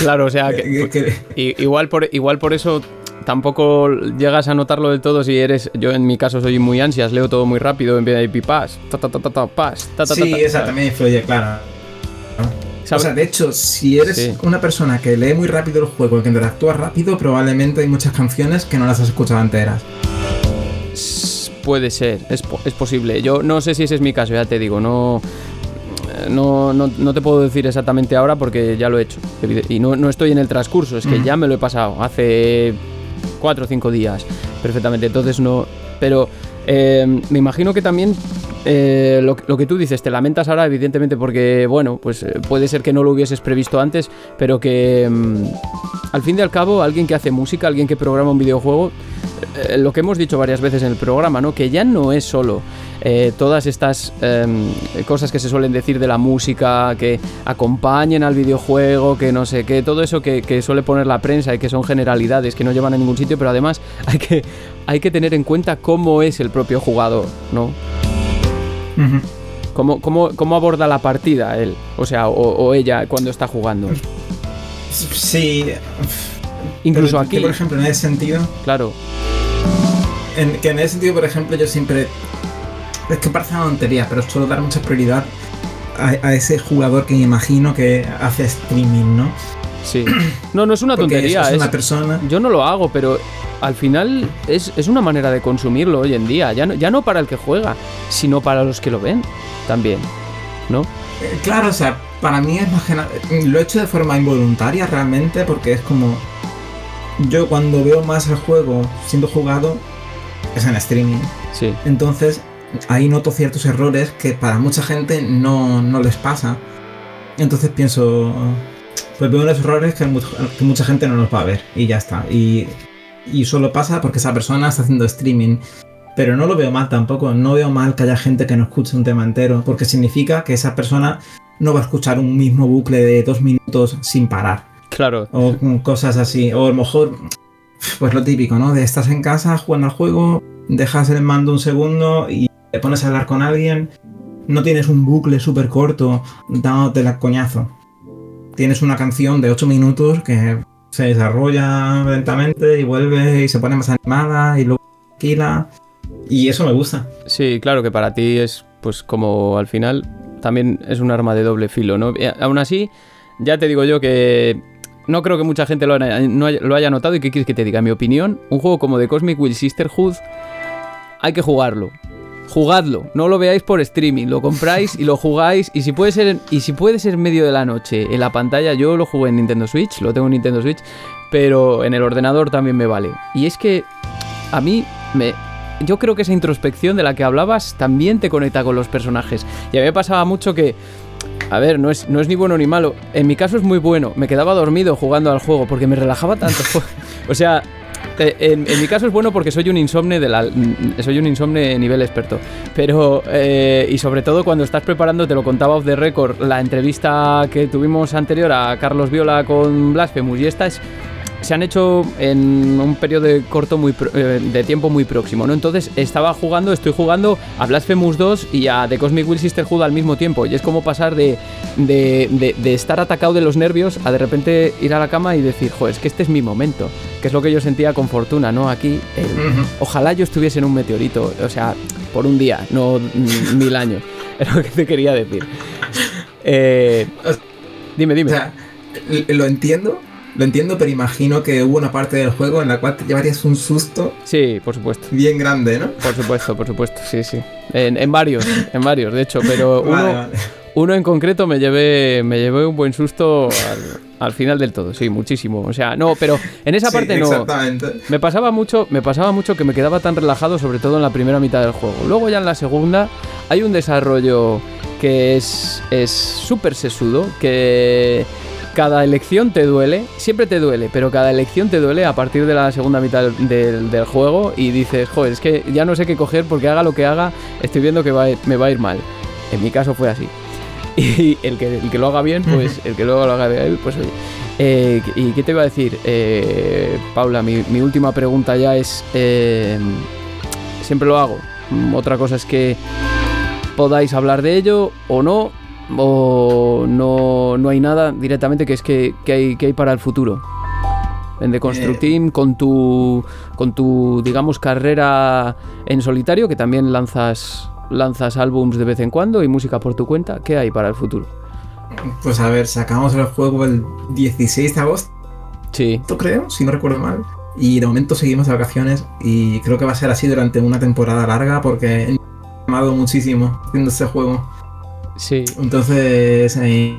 Claro, o sea, que, Que- igual, por, igual por eso tampoco llegas a notarlo del todo si eres. Yo en mi caso soy muy ansias, leo todo muy rápido en vez de pipas. Ta, ta, ta, ta, ta, pas, ta, ta, ta, sí, ta, esa ¿sabes? también influye, claro. O sea, de hecho, si eres Sí. una persona que lee muy rápido el juego y que interactúa rápido, probablemente hay muchas canciones que no las has escuchado enteras. Puede ser, es, po- es posible. Yo no sé si ese es mi caso, ya te digo, no. eh, No, no, no te puedo decir exactamente ahora porque ya lo he hecho. Y no, no estoy en el transcurso, es que ya me lo he pasado hace cuatro o cinco días perfectamente. Entonces no. Pero eh, me imagino que también eh, lo, que tú dices, te lamentas ahora, evidentemente, porque, bueno, pues eh, puede ser que no lo hubieses previsto antes, pero que mm, al fin y al cabo, alguien que hace música, alguien que programa un videojuego, eh, lo que hemos dicho varias veces en el programa, ¿no? Que ya no es solo todas estas em, cosas que se suelen decir de la música, que acompañen al videojuego, que no sé qué, todo eso que suele poner la prensa y que son generalidades que no llevan a ningún sitio, pero además hay que, hay que tener en cuenta cómo es el propio jugador, ¿no? Cómo, cómo, cómo aborda la partida él, o sea, o, o ella cuando está jugando. Sí. Incluso pero aquí, que, por ejemplo, en ese sentido, claro. en, que en ese sentido, por ejemplo, yo siempre. Es que parece una tontería, pero suelo dar mucha prioridad a, ese jugador que me imagino que hace streaming, ¿no? Sí. No, no es una tontería. Es, una persona. Yo no lo hago, pero al final es, una manera de consumirlo hoy en día. Ya no, ya no para el que juega, sino para los que lo ven también. ¿No? Eh, claro, o sea, para mí es más que Lo he hecho de forma involuntaria realmente, porque es como. Yo cuando veo más el juego siendo jugado, es en streaming. Sí. Entonces, ahí noto ciertos errores que para mucha gente no, no les pasa. Entonces pienso, pues veo unos errores que, mucha gente no los va a ver y ya está. Y, y solo pasa porque esa persona está haciendo streaming. Pero no lo veo mal tampoco, no veo mal que haya gente que no escuche un tema entero, porque significa que esa persona no va a escuchar un mismo bucle de dos minutos sin parar. Claro. O cosas así. O a lo mejor, pues lo típico, ¿no? De estás en casa jugando al juego, dejas el mando un segundo y te pones a hablar con alguien, no tienes un bucle súper corto dándote la coñazo. Tienes una canción de 8 minutos que se desarrolla lentamente y vuelve y se pone más animada y luego tranquila. Y eso me gusta. Sí, claro que para ti es pues como al final también es un arma de doble filo, ¿no? aún así, ya te digo yo que no creo que mucha gente lo haya, notado y que quieres que te diga mi opinión. Un juego como The Cosmic Will Sisterhood hay que jugarlo jugadlo, no lo veáis por streaming, lo compráis y lo jugáis y si puede ser y si puede ser medio de la noche en la pantalla, yo lo jugué en Nintendo Switch, lo tengo en Nintendo Switch, pero en el ordenador también me vale. Y es que a mí me yo creo que esa introspección de la que hablabas también te conecta con los personajes. Y a mí me pasaba mucho que a ver, no es, no es ni bueno ni malo. En mi caso es muy bueno. Me quedaba dormido jugando al juego porque me relajaba tanto. o sea, eh, en, mi caso es bueno porque soy un insomne de soy un insomne nivel experto. Pero, eh, y sobre todo cuando estás preparando, te lo contaba off the record, la entrevista que tuvimos anterior a Carlos Viola con Blasphemous, y esta es se han hecho en un periodo de corto muy eh, de tiempo muy próximo, ¿no? Entonces estaba jugando, estoy jugando a Blasphemous 2 y a The Cosmic Will Sisterhood al mismo tiempo. Y es como pasar de, de, de, estar atacado de los nervios a de repente ir a la cama y decir, joder, es que este es mi momento. Que es lo que yo sentía con Fortuna, ¿no? Aquí, ojalá yo estuviese en un meteorito, o sea, por un día, no mil años. Es lo que te quería decir. Eh, dime, dime. O sea, lo entiendo, lo entiendo, pero imagino que hubo una parte del juego en la cual te llevarías un susto. Sí, por supuesto. Bien grande, ¿no? Por supuesto, por supuesto, sí, sí. En, varios, en varios, de hecho, pero uno, uno en concreto me llevé, me llevé un buen susto al, final del todo, sí, muchísimo. O sea, no, pero en esa parte no. Exactamente. Me pasaba mucho, me pasaba mucho que me quedaba tan relajado, sobre todo en la primera mitad del juego. Luego ya en la segunda hay un desarrollo que es súper sesudo, que cada elección te duele, siempre te duele, pero cada elección te duele a partir de la segunda mitad del, juego y dices, joder, es que ya no sé qué coger porque haga lo que haga, estoy viendo que me va a ir mal. En mi caso fue así. Y el que, el que lo haga bien, pues el que luego lo haga bien, pues oye. Eh, ¿Y qué te iba a decir? Eh, Paula, mi, última pregunta ya es, eh, siempre lo hago. Otra cosa es que podáis hablar de ello o no, o no, no hay nada directamente que es que, hay, que hay para el futuro? En The Construct eh. Team, con tu, con tu, digamos, carrera en solitario, que también lanzas, lanzas álbums de vez en cuando y música por tu cuenta, ¿qué hay para el futuro? Pues a ver, sacamos el juego el 16 de agosto. Sí. creo, si no recuerdo mal. Y de momento seguimos de vacaciones y creo que va a ser así durante una temporada larga porque he amado muchísimo haciendo este juego. Sí. Entonces, eh,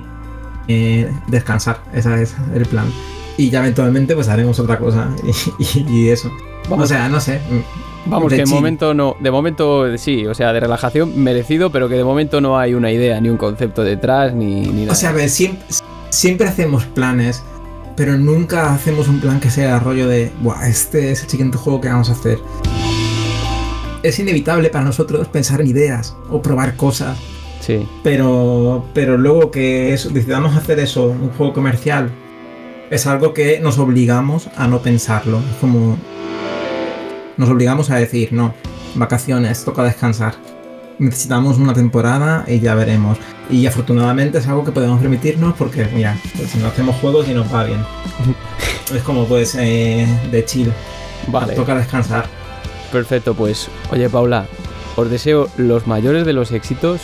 eh, descansar, ese es el plan. Y ya eventualmente pues haremos otra cosa y, eso. O sea, no sé. Vamos, que de momento no, de momento sí, o sea, de relajación merecido, pero que de momento no hay una idea, ni un concepto detrás, ni, nada. O sea, a ver, siempre, siempre hacemos planes, pero nunca hacemos un plan que sea rollo de, Buah, este es el siguiente juego que vamos a hacer. Es inevitable para nosotros pensar en ideas o probar cosas Sí. Pero, pero luego que decidamos hacer eso, un juego comercial, es algo que nos obligamos a no pensarlo. Es como. Nos obligamos a decir, no, vacaciones, toca descansar. Necesitamos una temporada y ya veremos. Y afortunadamente es algo que podemos permitirnos porque, mira, pues no hacemos juegos y nos va bien. es como pues eh, de chill. Vale. Toca descansar. Perfecto, pues, oye Paula, os deseo los mayores de los éxitos.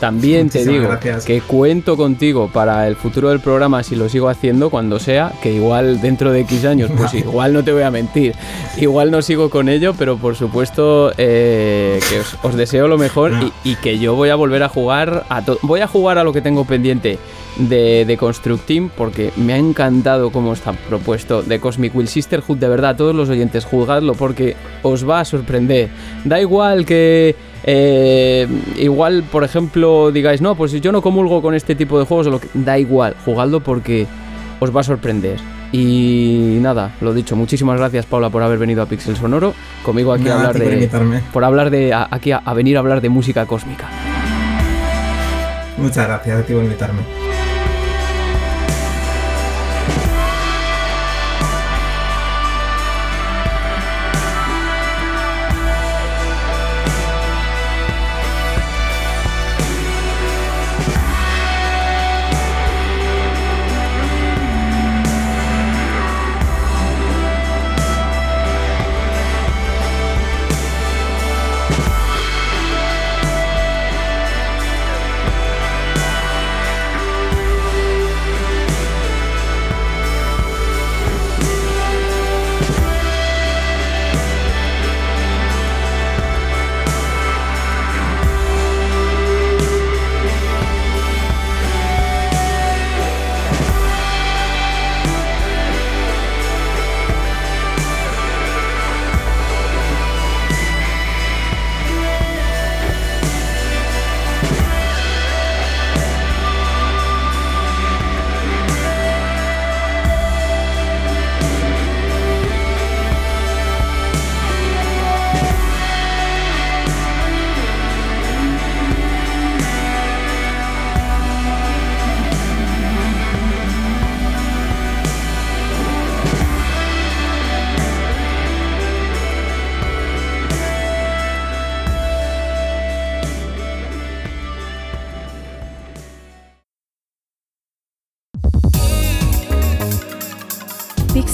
También te digo que cuento contigo para el futuro del programa si lo sigo haciendo cuando sea, que igual dentro de X años, pues igual no te voy a mentir, igual no sigo con ello, pero por supuesto eh, que os, deseo lo mejor y, que yo voy a volver a jugar a voy a jugar a lo que tengo pendiente de, de Construct Team porque me ha encantado cómo está propuesto de Cosmic Will Sisterhood, de verdad, todos los oyentes, juzgadlo porque os va a sorprender. Da igual que eh, igual, por ejemplo, digáis, no, pues yo no comulgo con este tipo de juegos, lo que, da igual, jugadlo porque os va a sorprender. Y nada, lo dicho, muchísimas gracias Paula por haber venido a Pixel Sonoro, conmigo aquí a hablar de... Por hablar de... aquí a, venir a hablar de música cósmica. Muchas gracias a ti por invitarme.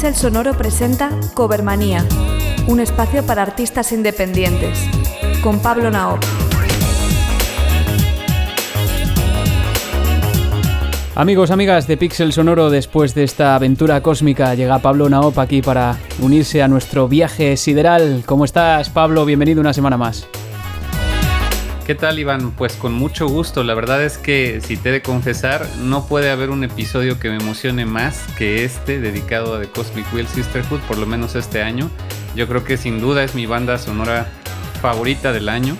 El Sonoro presenta Covermanía, un espacio para artistas independientes, con Pablo Naop. Amigos, amigas de Pixel Sonoro, después de esta aventura cósmica llega Pablo Naop aquí para unirse a nuestro viaje sideral. ¿Cómo estás, Pablo? Bienvenido una semana más. ¿Qué tal, Iván? Pues con mucho gusto. La verdad es que, si te he de confesar, no puede haber un episodio que me emocione más que este dedicado a The Cosmic Wheel Sisterhood, por lo menos este año. Yo creo que sin duda es mi banda sonora favorita del año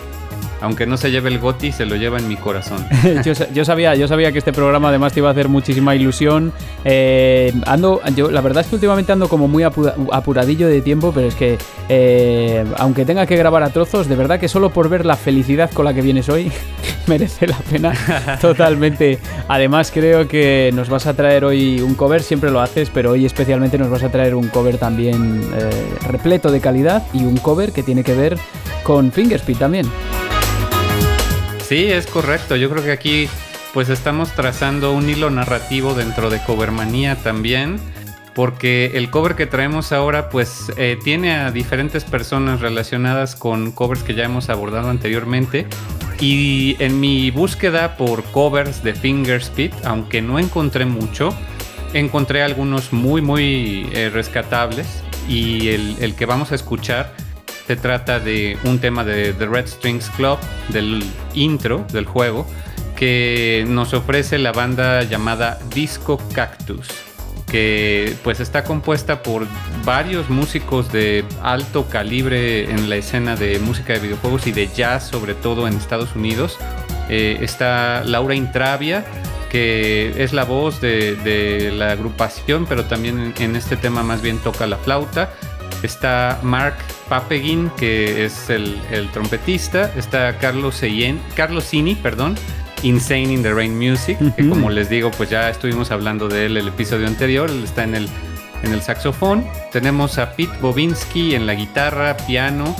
aunque no se lleve el goti, se lo lleva en mi corazón. yo, sabía, yo sabía que este programa además te iba a hacer muchísima ilusión. Eh, ando, yo, la verdad es que últimamente ando como muy apuradillo de tiempo, pero es que eh, aunque tenga que grabar a trozos, de verdad que solo por ver la felicidad con la que vienes hoy merece la pena totalmente. Además creo que nos vas a traer hoy un cover, siempre lo haces, pero hoy especialmente nos vas a traer un cover también eh, repleto de calidad y un cover que tiene que ver con Fingerspeed también. Sí, es correcto. Yo creo que aquí pues estamos trazando un hilo narrativo dentro de Covermanía también. Porque el cover que traemos ahora pues eh, tiene a diferentes personas relacionadas con covers que ya hemos abordado anteriormente. Y en mi búsqueda por covers de Fingerspeed, aunque no encontré mucho, encontré algunos muy muy eh, rescatables. Y el que vamos a escuchar se trata de un tema de The Red Strings Club, del intro del juego, que nos ofrece la banda llamada Disco Cactus, que pues está compuesta por varios músicos de alto calibre en la escena de música de videojuegos y de jazz, sobre todo en Estados Unidos. Eh, está Laura Intravia, que es la voz de, de, la agrupación, pero también en este tema más bien toca la flauta. Está Mark Papegin, que es el, trompetista. Está Carlos, Seyen, Carlos Cini, perdón, Insane in the Rain Music, que como les digo, pues ya estuvimos hablando de él el episodio anterior. Él está en el, en el saxofón. Tenemos a Pete Bobinski en la guitarra, piano.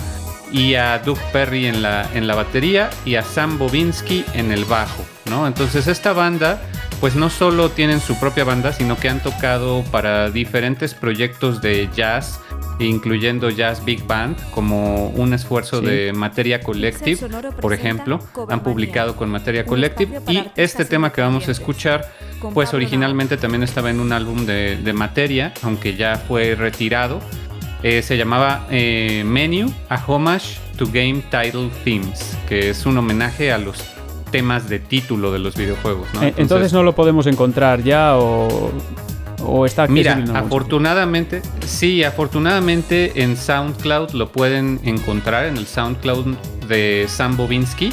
Y a Doug Perry en la, en la batería y a Sam Bobinski en el bajo, ¿no? Entonces esta banda pues no solo tienen su propia banda, sino que han tocado para diferentes proyectos de jazz incluyendo Jazz Big Band, como un esfuerzo de Materia Collective, por ejemplo, han publicado con Materia Collective y este tema que vamos a escuchar, pues originalmente también estaba en un álbum de, Materia, aunque ya fue retirado. Eh, se llamaba eh, Menu, a homage to Game Title Themes, que es un homenaje a los temas de título de los videojuegos. Eh, entonces, no lo podemos encontrar ya o ¿O está Mira, afortunadamente, sí, afortunadamente en SoundCloud lo pueden encontrar en el SoundCloud de Sam Bobinsky.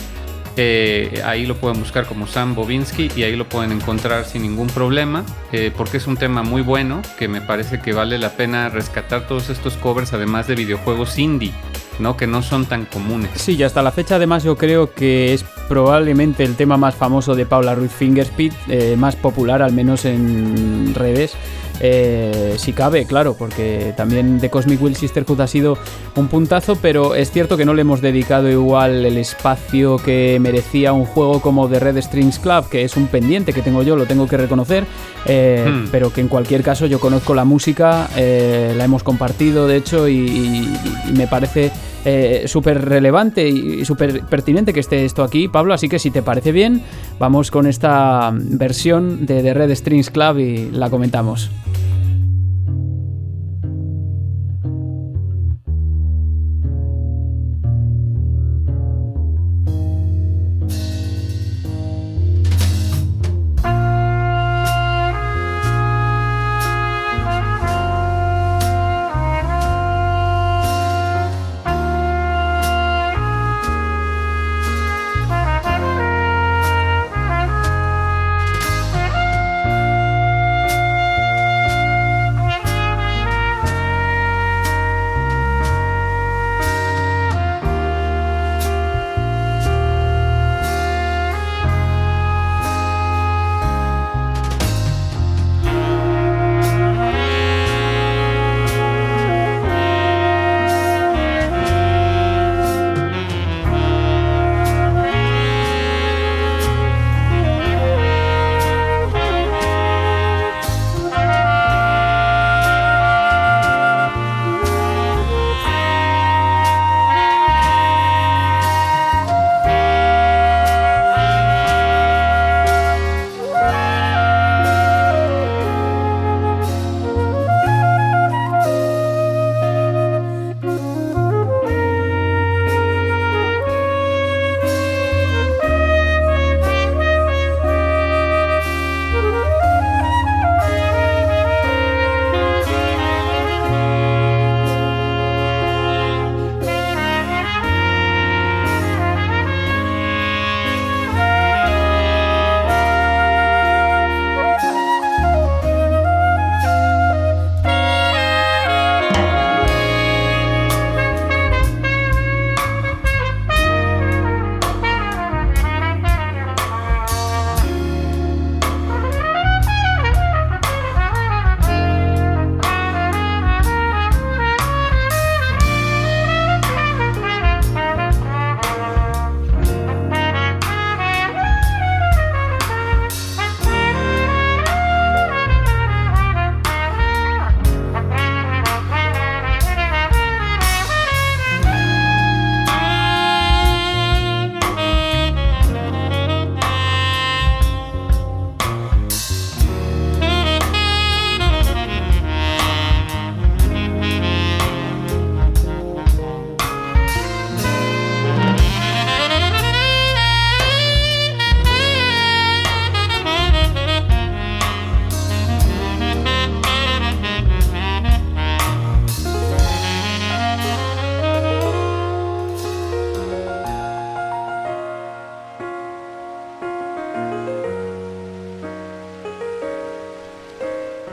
Eh, ahí lo pueden buscar como Sam Bobinsky y ahí lo pueden encontrar sin ningún problema, eh, porque es un tema muy bueno que me parece que vale la pena rescatar todos estos covers, además de videojuegos indie. ¿No? que no son tan comunes. Sí, y hasta la fecha además yo creo que es probablemente el tema más famoso de Paula Ruiz Fingerspeed, eh, más popular al menos en redes. Eh, si cabe, claro, porque también The Cosmic Will Sisterhood ha sido un puntazo, pero es cierto que no le hemos dedicado igual el espacio que merecía un juego como The Red Strings Club, que es un pendiente que tengo yo, lo tengo que reconocer, eh, hmm. pero que en cualquier caso yo conozco la música, eh, la hemos compartido de hecho y, me parece súper relevante y súper pertinente que esté esto aquí, Pablo, así que si te parece bien, vamos con esta versión de Red Strings Club y la comentamos.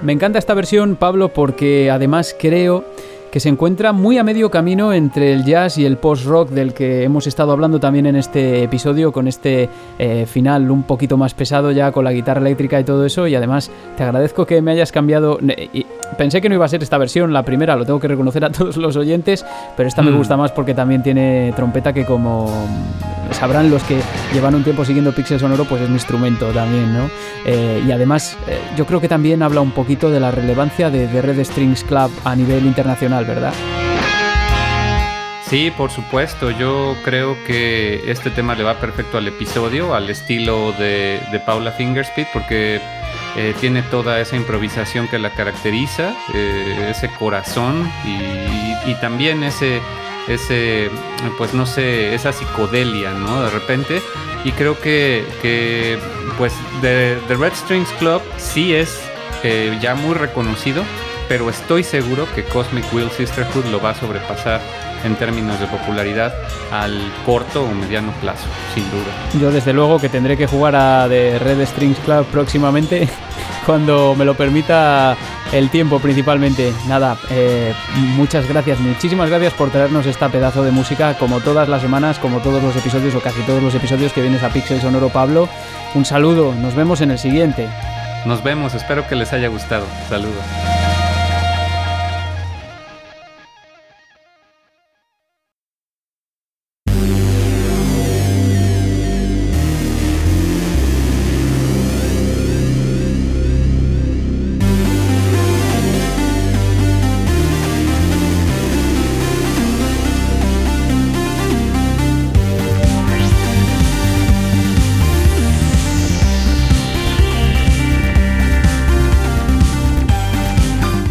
Me encanta esta versión, Pablo, porque además creo que se encuentra muy a medio camino entre el jazz y el post-rock del que hemos estado hablando también en este episodio, con este eh, final un poquito más pesado ya con la guitarra eléctrica y todo eso. Y además te agradezco que me hayas cambiado, pensé que no iba a ser esta versión, la primera, lo tengo que reconocer a todos los oyentes, pero esta me Mm. gusta más porque también tiene trompeta que como sabrán los que llevan un tiempo siguiendo Pixel Sonoro, pues es mi instrumento también, ¿no? Eh, y además, eh, yo creo que también habla un poquito de la relevancia de, de Red Strings Club a nivel internacional, ¿verdad? Sí, por supuesto. Yo creo que este tema le va perfecto al episodio, al estilo de, de Paula Fingerspeed, porque eh, tiene toda esa improvisación que la caracteriza, eh, ese corazón y, también ese, ese, pues no sé, esa psicodelia, ¿no? De repente. Y creo que, que pues, The, The Red Strings Club sí es eh, ya muy reconocido, pero estoy seguro que Cosmic Wheel Sisterhood lo va a sobrepasar en términos de popularidad al corto o mediano plazo, sin duda. Yo desde luego que tendré que jugar a The Red Strings Club próximamente cuando me lo permita el tiempo principalmente. Nada, eh, muchas gracias, muchísimas gracias por traernos esta pedazo de música como todas las semanas, como todos los episodios o casi todos los episodios que vienes a Pixel Sonoro Pablo. Un saludo, nos vemos en el siguiente. Nos vemos, espero que les haya gustado. Saludos.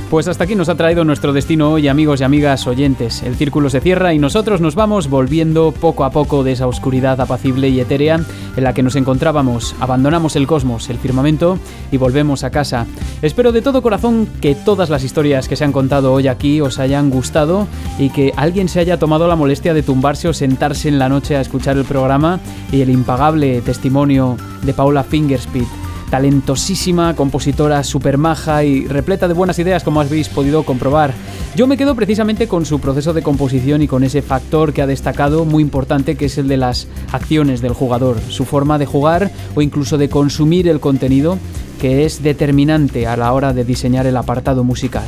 Pues hasta aquí nos ha traído nuestro destino hoy, amigos y amigas oyentes. El círculo se cierra y nosotros nos vamos volviendo poco a poco de esa oscuridad apacible y etérea en la que nos encontrábamos. Abandonamos el cosmos, el firmamento y volvemos a casa. Espero de todo corazón que todas las historias que se han contado hoy aquí os hayan gustado y que alguien se haya tomado la molestia de tumbarse o sentarse en la noche a escuchar el programa y el impagable testimonio de Paula Fingerspeed talentosísima, compositora super maja y repleta de buenas ideas como habéis podido comprobar. Yo me quedo precisamente con su proceso de composición y con ese factor que ha destacado muy importante que es el de las acciones del jugador, su forma de jugar o incluso de consumir el contenido que es determinante a la hora de diseñar el apartado musical.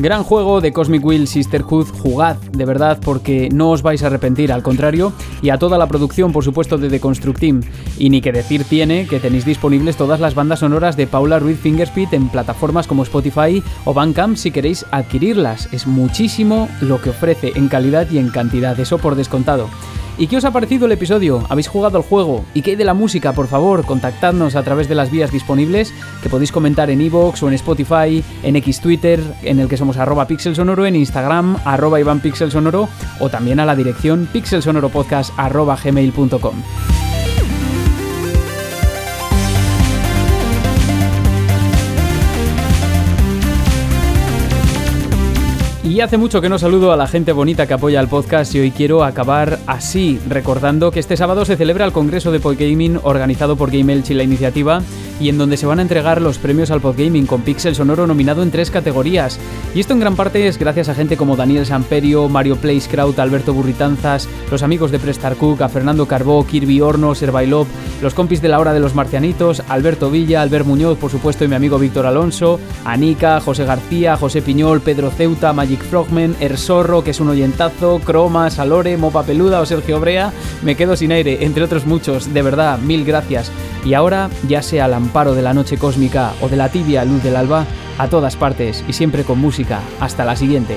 Gran juego de Cosmic Wheel Sisterhood, jugad de verdad porque no os vais a arrepentir, al contrario, y a toda la producción, por supuesto, de The Construct Team. Y ni que decir tiene que tenéis disponibles todas las bandas sonoras de Paula Ruiz Fingerspeed en plataformas como Spotify o Bandcamp si queréis adquirirlas. Es muchísimo lo que ofrece en calidad y en cantidad, eso por descontado. ¿Y qué os ha parecido el episodio? ¿Habéis jugado al juego? ¿Y qué hay de la música? Por favor, contactadnos a través de las vías disponibles que podéis comentar en iVoox o en Spotify, en X Twitter, en el que somos arroba pixelsonoro, en Instagram, arroba Iván o también a la dirección pixelsonoropodcast. Y hace mucho que no saludo a la gente bonita que apoya el podcast y hoy quiero acabar así, recordando que este sábado se celebra el Congreso de Podgaming organizado por Game Elch y la iniciativa y en donde se van a entregar los premios al Podgaming con Pixel Sonoro nominado en tres categorías. Y esto en gran parte es gracias a gente como Daniel Samperio, Mario Playscrout, Alberto Burritanzas, los amigos de Prestar Cook, a Fernando Carbó, Kirby Horno, Servailov, los compis de la hora de los marcianitos, Alberto Villa, Albert Muñoz, por supuesto, y mi amigo Víctor Alonso, Anika, José García, José Piñol, Pedro Ceuta, Magic Frogman, Ersorro, que es un oyentazo, Croma, Salore, Mopa Peluda o Sergio Brea, me quedo sin aire, entre otros muchos, de verdad, mil gracias. Y ahora, ya sea al amparo de la noche cósmica o de la tibia luz del alba, a todas partes y siempre con música. Hasta la siguiente.